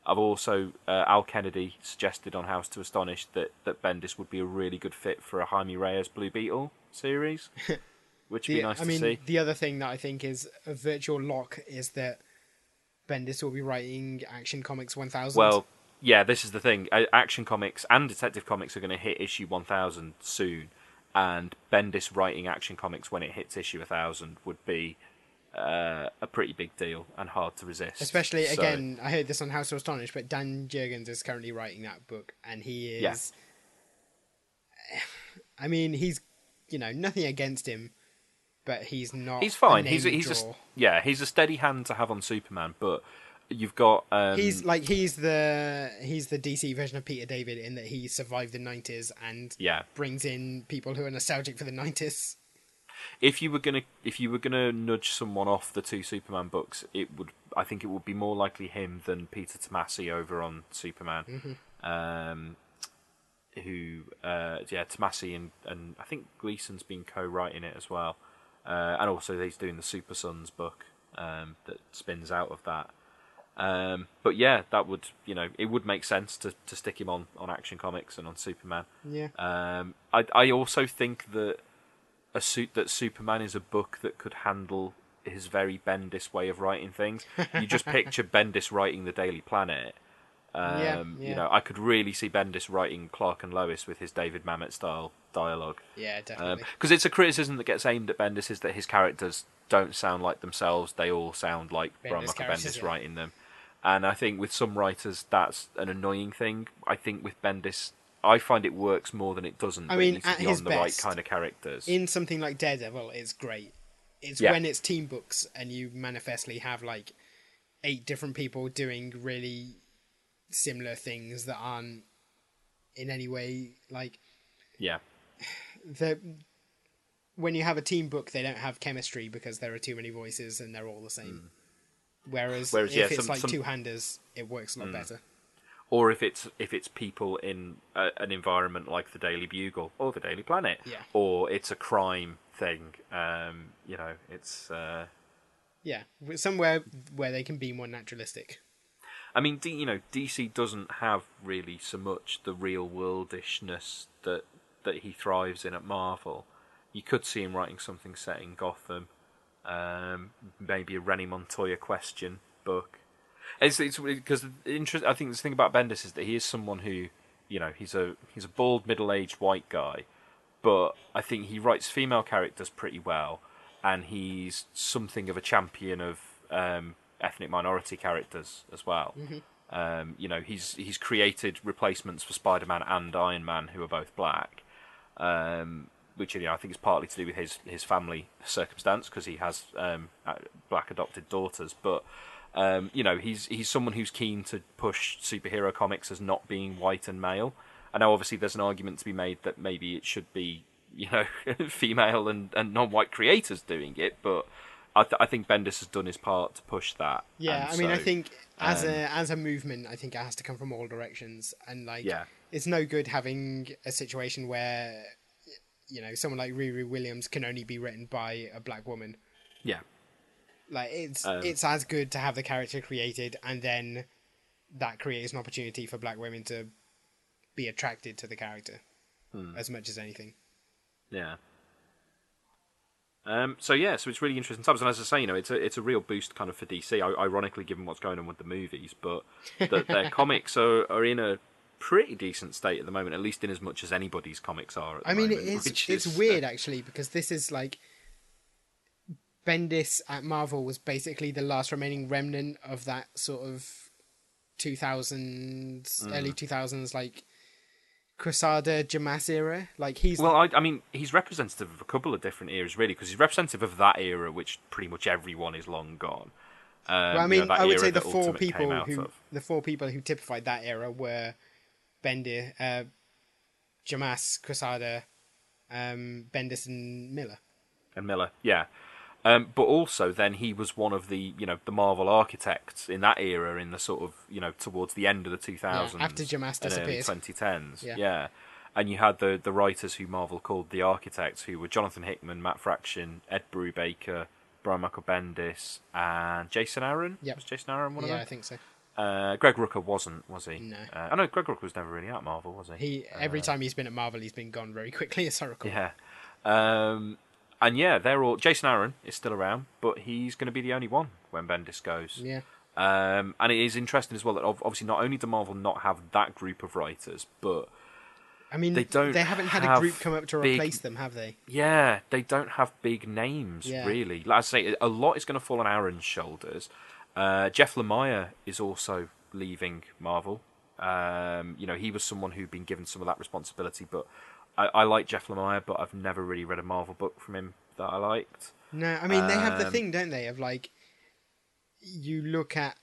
I've also uh, Al Kennedy suggested on House to Astonish that that Bendis would be a really good fit for a Jaime Reyes Blue Beetle series, [LAUGHS] which would be The- nice I to mean, see. the other thing that I think is a virtual lock is that Bendis will be writing Action Comics 1000. Well, yeah, this is the thing. Uh, Action Comics and Detective Comics are going to hit issue 1000 soon, and Bendis writing Action Comics when it hits issue 1000 would be uh, a pretty big deal and hard to resist. Especially So- again, I heard this on House to Astonish, but Dan Jurgens is currently writing that book, and he is. Yeah. [SIGHS] I mean, he's you know nothing against him, but he's not. he's fine. A He's a, he's a, yeah, he's a steady hand to have on Superman, but you've got um, He's like he's the he's the DC version of Peter David in that he survived the nineties and yeah. brings in people who are nostalgic for the nineties. if you were gonna if you were gonna nudge someone off the two Superman books, it would I think it would be more likely him than Peter Tomasi over on Superman. Um, who uh, yeah, Tomasi and and I think Gleason's been co-writing it as well, uh, and also he's doing the Super Sons book um, that spins out of that. Um, but yeah, that would you know it would make sense to, to stick him on, on Action Comics and on Superman. Yeah. Um, I I also think that a suit that Superman is a book that could handle his very Bendis way of writing things. You just picture [LAUGHS] Bendis writing the Daily Planet. Um, Yeah, yeah. You know, I could really see Bendis writing Clark and Lois with his David Mamet style dialogue. Yeah, definitely. Because it's a criticism that gets aimed at Bendis is that his characters don't sound like themselves. They all sound like Brian Bendis Michael Bendis yeah. writing them. And I think with some writers, that's an annoying thing. I think with Bendis, I find it works more than it doesn't. I mean, at his on the right kind of characters. in something like Daredevil, it's great. It's Yeah. when it's team books and you manifestly have like eight different people doing really similar things that aren't in any way like yeah, the when you have a team book they don't have chemistry because there are too many voices and they're all the same. Mm. Whereas. Whereas, if yeah, it's some- like some- two handers, it works a lot better. or if it's if it's people in a, an environment like the Daily Bugle or the Daily Planet, Yeah. or it's a crime thing. Um, you know, it's. Uh, Yeah, somewhere where they can be more naturalistic. I mean, D, you know, DC doesn't have really so much the real worldishness that that he thrives in at Marvel. You could see him writing something set in Gotham, um, maybe a Renee Montoya question book. It's it's because interest. I think the thing about Bendis is that he is someone who, you know, he's a he's a bald middle-aged white guy, but I think he writes female characters pretty well, and he's something of a champion of um, ethnic minority characters as well. Um, you know, he's he's created replacements for Spider-Man and Iron Man who are both black, um, which you know I think is partly to do with his his family circumstance because he has um, black adopted daughters, but. Um, you know, he's he's someone who's keen to push superhero comics as not being white and male. I know obviously there's an argument to be made that maybe it should be, you know, [LAUGHS] female and, and non-white creators doing it, but I, th- I think Bendis has done his part to push that. Yeah, and I mean, I think as um, a as a movement, I think it has to come from all directions, and like, Yeah. it's no good having a situation where, you know, someone like Riri Williams can only be written by a black woman. yeah, Like, it's Um, it's as good to have the character created, and then that creates an opportunity for black women to be attracted to the character Hmm. as much as anything. yeah. Um, so yeah, so it's really interesting times, and as I say, you know, it's a it's a real boost kind of for DC. Ironically, given what's going on with the movies, but that their [LAUGHS] comics are, are in a pretty decent state at the moment, at least in as much as anybody's comics are. At the I mean, moment, it's which it's is, uh, weird actually because this is like Bendis at Marvel was basically the last remaining remnant of that sort of two thousands, Mm. early two thousands, like Quesada Jemas era. Like he's Well, I, I mean, he's representative of a couple of different eras, really, because he's representative of that era, which pretty much everyone is long gone. Um, well, I you mean, know, I would say the four people who the four people who typified that era were Bender, uh, Jemas, Quesada, um, Bendis, and Millar. and Millar, yeah. Um, but also, then he was one of the you know the Marvel architects in that era, in the sort of you know towards the end of the two thousands, after Jemas disappeared. twenty tens, Yeah. yeah. And you had the the writers who Marvel called the architects, who were Jonathan Hickman, Matt Fraction, Ed Brubaker, Brian Michael Bendis, and Jason Aaron. Yep. Was Jason Aaron one Yeah, of them? Yeah, I think so. Uh, Greg Rucka wasn't, was he? No. Uh, I know Greg Rucka was never really at Marvel, was he? He every time he's been at Marvel, he's been gone very quickly. [LAUGHS] As I recall. Yeah. Um, and yeah, they're all. Jason Aaron is still around, but he's going to be the only one when Bendis goes. Yeah. Um, and it is interesting as well that obviously not only do Marvel not have that group of writers, but I mean, They don't They haven't had a group come up to big- replace them, have they? yeah, they don't have big names Yeah. really. Like I say, a lot is going to fall on Aaron's shoulders. Uh, Jeff Lemire is also leaving Marvel. Um, you know, he was someone who'd been given some of that responsibility, but I, I like Jeff Lemire, but I've never really read a Marvel book from him that I liked. No, I mean they have the Um, thing, don't they? Of like, you look at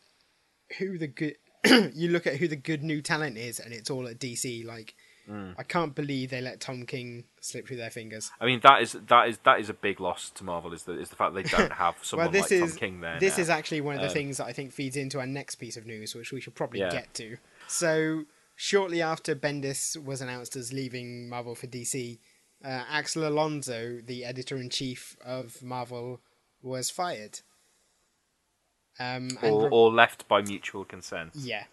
who the good, [CLEARS THROAT] you look at who the good new talent is, and it's all at DC. Like, Hmm. I can't believe they let Tom King slip through their fingers. I mean, that is that is that is a big loss to Marvel. Is the is the fact they don't [LAUGHS] have someone well, this like is Tom King there. this now. is actually one of the Um, things that I think feeds into our next piece of news, which we should probably Yeah. get to. So, shortly after Bendis was announced as leaving Marvel for DC, uh, Axel Alonso, the editor in chief of Marvel, was fired. Um, or, re- or left by mutual consent. yeah,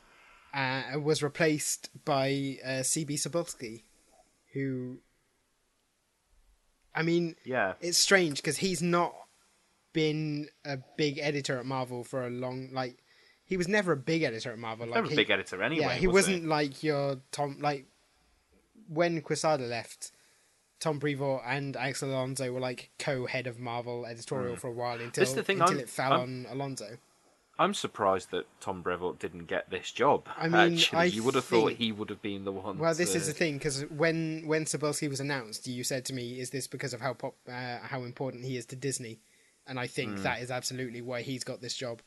uh, was replaced by uh, CB Cebulski, who, I mean, Yeah. it's strange because he's not been a big editor at Marvel for a long like. He was never a big editor at Marvel. Like Never a big editor anyway. Yeah, he was wasn't like your Tom. Like when Quesada left, Tom Brevoort and Axel Alonso were like co-head of Marvel editorial for a while until. This is the thing, until I'm- it fell I'm- on Alonso. I'm surprised that Tom Brevoort didn't get this job. I mean, actually, I you would have thought he would have been the one. Well, this to- is the thing because when when Cebulski was announced, you said to me, "Is this because of how pop, uh, how important he is to Disney?" And I think that is absolutely why he's got this job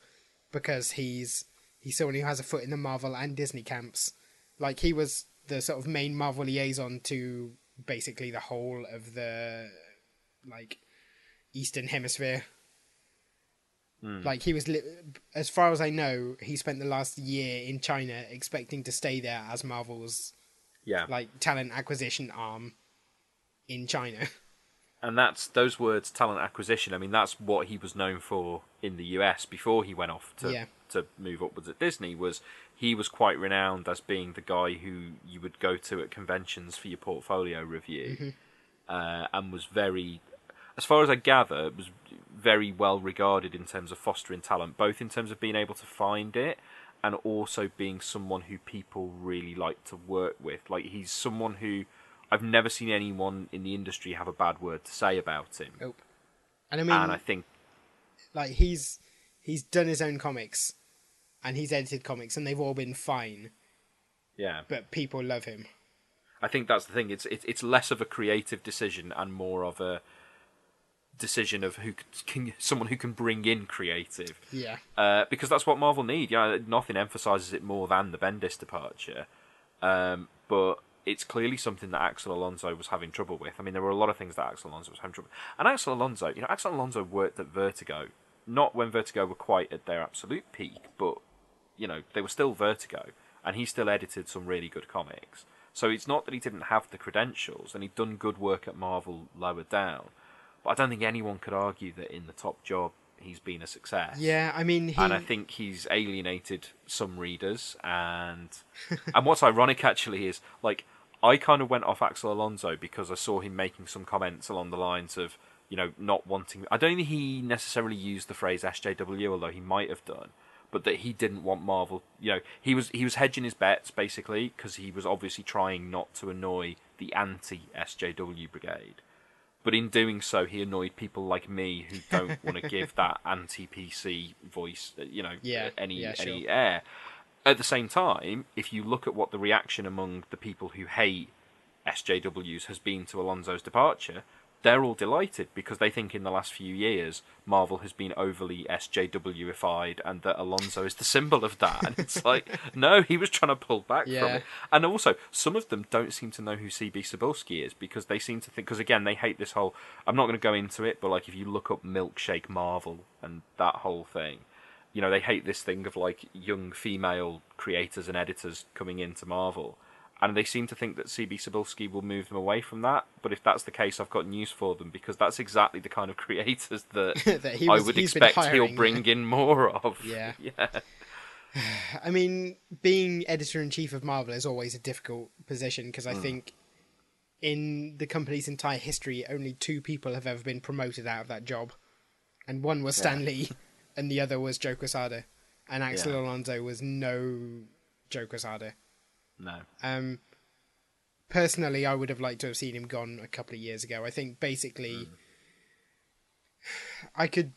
because he's he's someone who has a foot in the Marvel and Disney camps. Like he was the sort of main Marvel liaison to basically the whole of the like Eastern Hemisphere. Hmm. Like he was, li- as far as I know, he spent the last year in China expecting to stay there as Marvel's Yeah, like talent acquisition arm in China. [LAUGHS] and that's those words, talent acquisition. I mean, that's what he was known for in the US before he went off to Yeah. to move upwards at Disney. Was he was quite renowned as being the guy who you would go to at conventions for your portfolio review, Mm-hmm. uh, and was very, as far as I gather, it was very well regarded in terms of fostering talent, both in terms of being able to find it. And also being someone who people really like to work with. Like he's someone who I've never seen anyone in the industry have a bad word to say about him. Nope. And I mean, and I think like he's he's done his own comics, and he's edited comics, and they've all been fine. yeah, But people love him. I think that's the thing. It's it's it's less of a creative decision and more of a decision of who can someone who can bring in creative. Yeah. uh, because that's what Marvel need. Know, nothing emphasizes it more than the Bendis departure. Um, but it's clearly something that Axel Alonso was having trouble with. I mean, there were a lot of things that Axel Alonso was having trouble. With. And Axel Alonso, you know, Axel Alonso worked at Vertigo, not when Vertigo were quite at their absolute peak, but you know, they were still Vertigo, and he still edited some really good comics. So it's not that he didn't have the credentials, and he'd done good work at Marvel lower down. But I don't think anyone could argue that in the top job he's been a success Yeah, I mean, he, and I think he's alienated some readers. And [LAUGHS] and what's ironic actually is like I kind of went off Axel Alonso because I saw him making some comments along the lines of you know not wanting. I don't think he necessarily used the phrase SJW, although he might have done. But that he didn't want Marvel, you know, he was he was hedging his bets basically because he was obviously trying not to annoy the anti SJW brigade. But in doing so, he annoyed people like me who don't want to give that [LAUGHS] anti-PC voice, uh, you know, Yeah, any yeah, sure. any air. At the same time, if you look at what the reaction among the people who hate SJWs has been to Alonso's departure, they're all delighted because they think in the last few years Marvel has been overly SJWified and that Alonso is the symbol of that. And it's like, [LAUGHS] no, he was trying to pull back from it. And also, some of them don't seem to know who CB Cebulski is because they seem to think, because again, they hate this whole. I'm not going to go into it, but like if you look up Milkshake Marvel and that whole thing, you know, they hate this thing of like young female creators and editors coming into Marvel. And they seem to think that CB Cebulski will move them away from that. But if that's the case, I've got news for them because that's exactly the kind of [LAUGHS] creators that, [LAUGHS] That he I would expect he'll bring in more of. [LAUGHS] Yeah. yeah. [SIGHS] I mean, being editor in chief of Marvel is always a difficult position because. I hmm. think in the company's entire history, only two people have ever been promoted out of that job, and one was Stan Lee, and the other was Joe Quesada, and Axel Yeah. Alonso was no Joe Quesada. No. Um, personally, I would have liked to have seen him gone a couple of years ago. I think basically, I could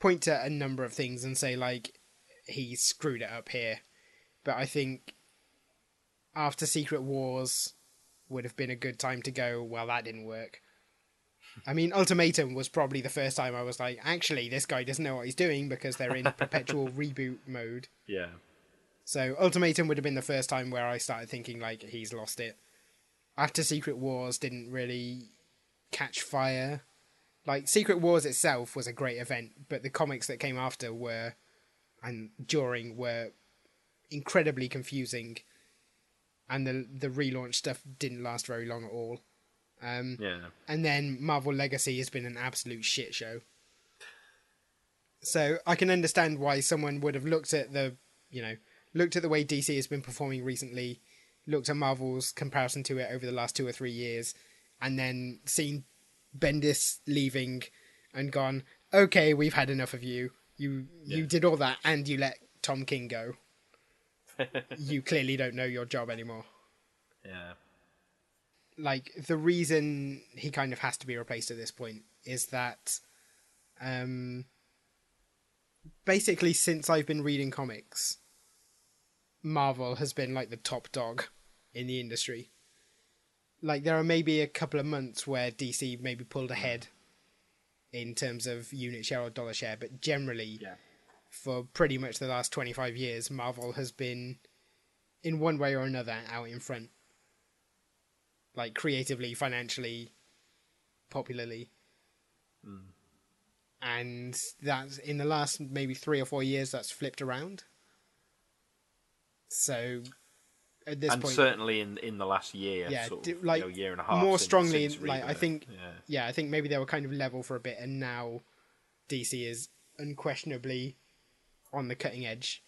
point to a number of things and say like he screwed it up here, but I think after Secret Wars would have been a good time to go. Well, that didn't work. I mean, Ultimatum was probably the first time I was like, actually, this guy doesn't know what he's doing because they're in [LAUGHS] perpetual reboot mode. Yeah. So Ultimatum would have been the first time where I started thinking like he's lost it. After Secret Wars didn't really catch fire. Like Secret Wars itself was a great event, but the comics that came after were and during were incredibly confusing. And the the relaunch stuff didn't last very long at all. Um, Yeah. and then Marvel Legacy has been an absolute shit show. So I can understand why someone would have looked at the, you know, looked at the way DC has been performing recently, looked at Marvel's comparison to it over the last two or three years, and then seen Bendis leaving and gone, okay, we've had enough of you. You you did all that and you let Tom King go. [LAUGHS] you clearly don't know your job anymore. Yeah. Like the reason he kind of has to be replaced at this point is that um basically since I've been reading comics Marvel has been like the top dog in the industry. Like there are maybe a couple of months where DC maybe pulled ahead in terms of unit share or dollar share, but generally Yeah. for pretty much the last 25 years, Marvel has been, in one way or another, out in front. Like creatively, financially, popularly. Mm. And that's in the last maybe three or four years, that's flipped around. So at this and point, certainly in in the last year, yeah, sort of, like you know, year and a half, more since- strongly. since like I think, yeah. yeah, I think maybe they were kind of level for a bit, and now DC is unquestionably on the cutting edge.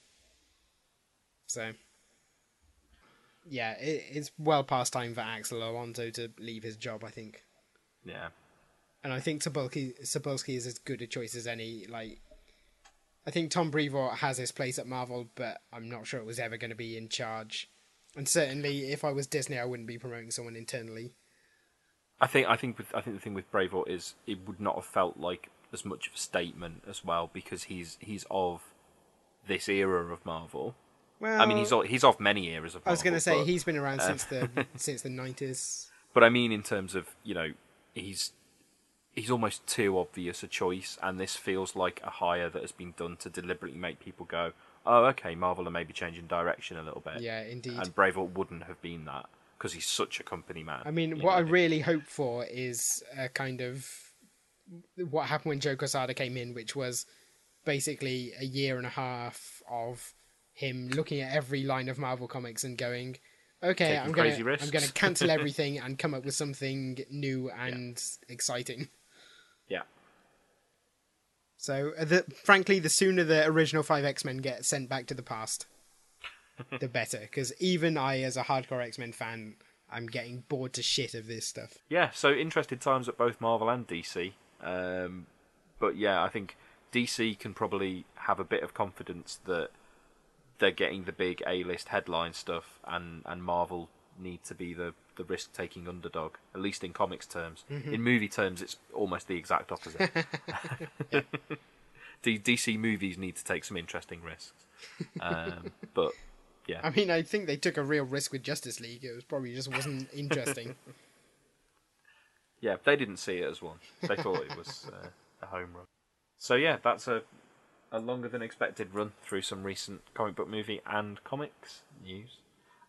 So, yeah, it, it's well past time for Axel Alonso to leave his job. I think, yeah, and I think Cebulski is as good a choice as any. Like, I think Tom Brevoort has his place at Marvel, but I'm not sure it was ever going to be in charge. And certainly, if I was Disney, I wouldn't be promoting someone internally. I think I think with I think the thing with Brevoort is it would not have felt like as much of a statement as well because he's he's of this era of Marvel. Well, I mean, he's of, he's of many eras of. Marvel. I was going to say but, he's been around since the uh, [LAUGHS] since the nineties. but I mean in terms of you know he's he's almost too obvious a choice, and this feels like a hire that has been done to deliberately make people go, oh, okay, Marvel are maybe changing direction a little bit. Yeah, indeed. And Brevoort wouldn't have been that because he's such a company man. I mean, what I really hope for is a kind of what happened when Joe Quesada came in, which was basically a year and a half of him looking at every line of Marvel comics and going, "Okay, Taking I'm. I'm gonna cancel [LAUGHS] everything and come up with something new and exciting." Yeah. So, uh, the, frankly, the sooner the original five X Men get sent back to the past, [LAUGHS] the better. Because even I, as a hardcore X Men fan, I'm getting bored to shit of this stuff. Yeah, so interested times at both Marvel and DC. Um, but yeah, I think DC can probably have a bit of confidence that they're getting the big A-list headline stuff, and, and Marvel need to be the, the risk-taking underdog, at least in comics terms. In movie terms, it's almost the exact opposite. [LAUGHS] [LAUGHS] D- DC movies need to take some interesting risks. Um, but yeah, I mean, I think they took a real risk with Justice League. It was probably just wasn't [LAUGHS] interesting. Yeah, they didn't see it as one. They thought it was uh, a home run. So yeah, that's a a longer than expected run through some recent comic book movie and comics news.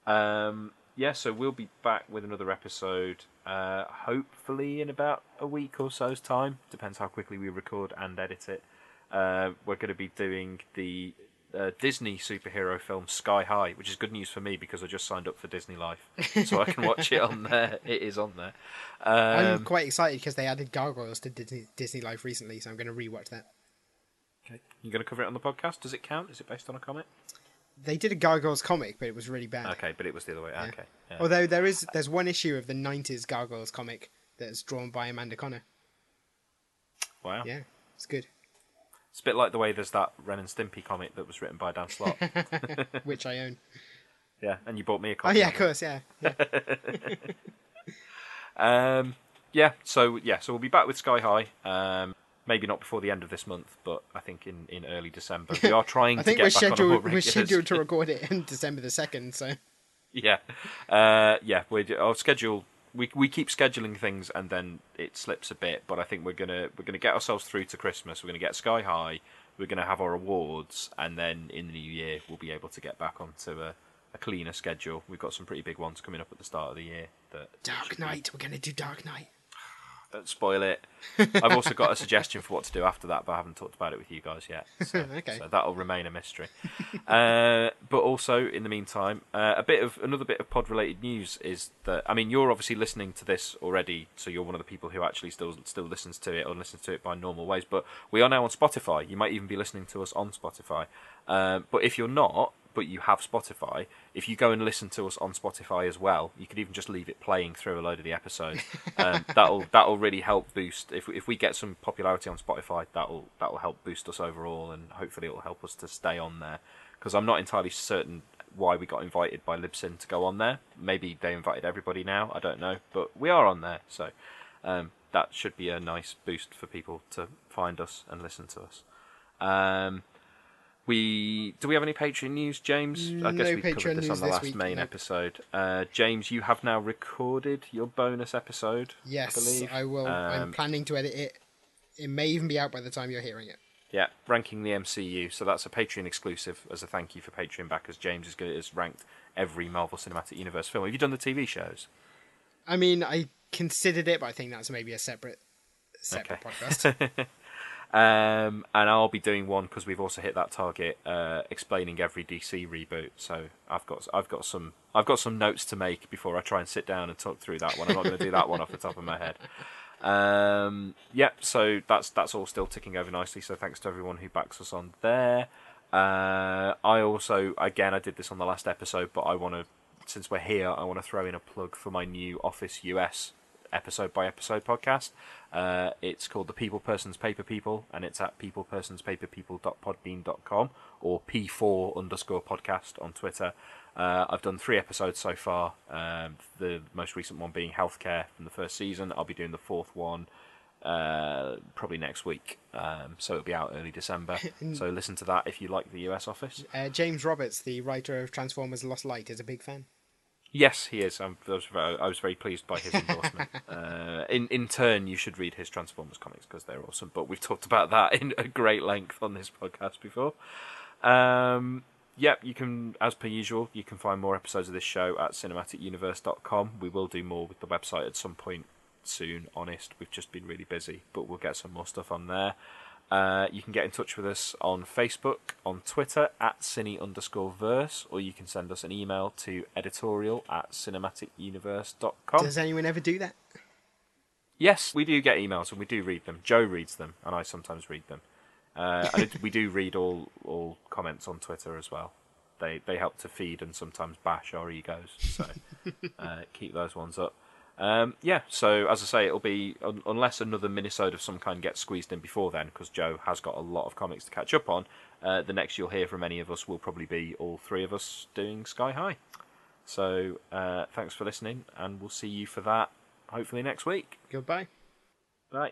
Um, yeah, so we'll be back with another episode, uh, hopefully in about a week or so's time. Depends how quickly we record and edit it. Uh, we're going to be doing the uh, Disney superhero film Sky High, which is good news for me because I just signed up for Disney Life, so I can watch it on there. It is on there. Um, I'm quite excited because they added gargoyles to Disney, Disney Life recently, so I'm going to rewatch that. Okay. You're going to cover it on the podcast? Does it count? Is it based on a comic? They did a gargoyles comic, but it was really bad. Okay, but it was the other way. Okay. Yeah. Although there is there's one issue of the '90s gargoyles comic that's drawn by Amanda Conner. wow. Yeah, it's good. It's a bit like the way there's that Ren and Stimpy comic that was written by Dan Slott. [LAUGHS] Which I own. [LAUGHS] yeah, and you bought me a Oh yeah, of course, yeah. yeah. [LAUGHS] Um, yeah, so yeah, so we'll be back with Sky High. Um, maybe not before the end of this month, but I think in, in early December. We are trying I to think get we're back on a more scheduled we're scheduled to [LAUGHS] record it in December the second. So Yeah, uh, yeah. We our schedule. We we keep scheduling things and then it slips a bit. But I think we're gonna we're gonna get ourselves through to Christmas. We're gonna get Sky High. We're gonna have our awards, and then in the new year we'll be able to get back onto a, a cleaner schedule. We've got some pretty big ones coming up at the start of the year. That Dark Knight, we're gonna do Dark Knight. Don't spoil it. I've also got a suggestion for what to do after that, but I haven't talked about it with you guys yet. [LAUGHS] So, Okay. so that'll remain a mystery. uh, but also, in the meantime, uh, a bit of another bit of pod-related news is that I mean, you're obviously listening to this already, so you're one of the people who actually still still listens to it or listens to it by normal ways. But we are now on Spotify. You might even be listening to us on Spotify. Um, but if you're not, but you have Spotify, if you go and listen to us on Spotify as well, you could even just leave it playing through a load of the episodes. [LAUGHS] Um, that'll that'll really help boost if if we get some popularity on Spotify. That'll that'll help boost us overall, and hopefully it'll help us to stay on there. Because I'm not entirely certain why we got invited by Libsyn to go on there. Maybe they invited everybody now. I don't know, but we are on there, so um, that should be a nice boost for people to find us and listen to us. Um, we do we have any Patreon news, James? I guess No we Patreon covered this news on the this last week, main nope. episode. Uh, James, you have now recorded your bonus episode. Yes, I, believe. I will. I'm Um, planning to edit it. It may even be out by the time you're hearing it. Yeah, ranking the MCU. So that's a Patreon exclusive as a thank you for Patreon backers. James is good has ranked every Marvel Cinematic Universe film. Have you done the TV shows? I mean, I considered it, but I think that's maybe a separate separate Okay. podcast. [LAUGHS] Um, and I'll be doing one because we've also hit that target, uh, explaining every DC reboot. So I've got I've got some I've got some notes to make before I try and sit down and talk through that one. I'm not going to do that one off the top of my head. Um, yep. So that's that's all still ticking over nicely. So thanks to everyone who backs us on there. Uh, I also again I did this on the last episode, but I want to since we're here, I want to throw in a plug for my new Office US episode by episode podcast. Uh, it's called The People Persons Paper People, and it's at peoplepersonspaperpeople.podbean.com or P4 underscore podcast on Twitter. Uh, I've done three episodes so far, um, the most recent one being healthcare from the first season. I'll be doing the fourth one uh, probably next week, um, so it'll be out early December. [LAUGHS] so listen to that if you like the US Office. uh, James Roberts, the writer of Transformers: Lost Light, is a big fan. Yes, he is. I'm, I, was very, I was very pleased by his endorsement. [LAUGHS] uh, in in turn, you should read his Transformers comics because they're awesome. But we've talked about that in a great length on this podcast before. Um, yep, you can, as per usual, you can find more episodes of this show at cinematicuniverse.com. We will do more with the website at some point soon. Honest, we've just been really busy, but we'll get some more stuff on there. Uh, you can get in touch with us on Facebook, on Twitter at cine underscore verse, or you can send us an email to editorial at cinematicuniverse.com. Does anyone ever do that? Yes, we do get emails and we do read them. Joe reads them, and I sometimes read them. Uh, and we do read all, all comments on Twitter as well. They they help to feed and sometimes bash our egos. So [LAUGHS] uh, keep those ones up. Um, yeah, so as I say, it'll be un- unless another minisode of some kind gets squeezed in before then, because Joe has got a lot of comics to catch up on. Uh, the next you'll hear from any of us will probably be all three of us doing Sky High. So uh, thanks for listening, and we'll see you for that hopefully next week. Goodbye. Bye.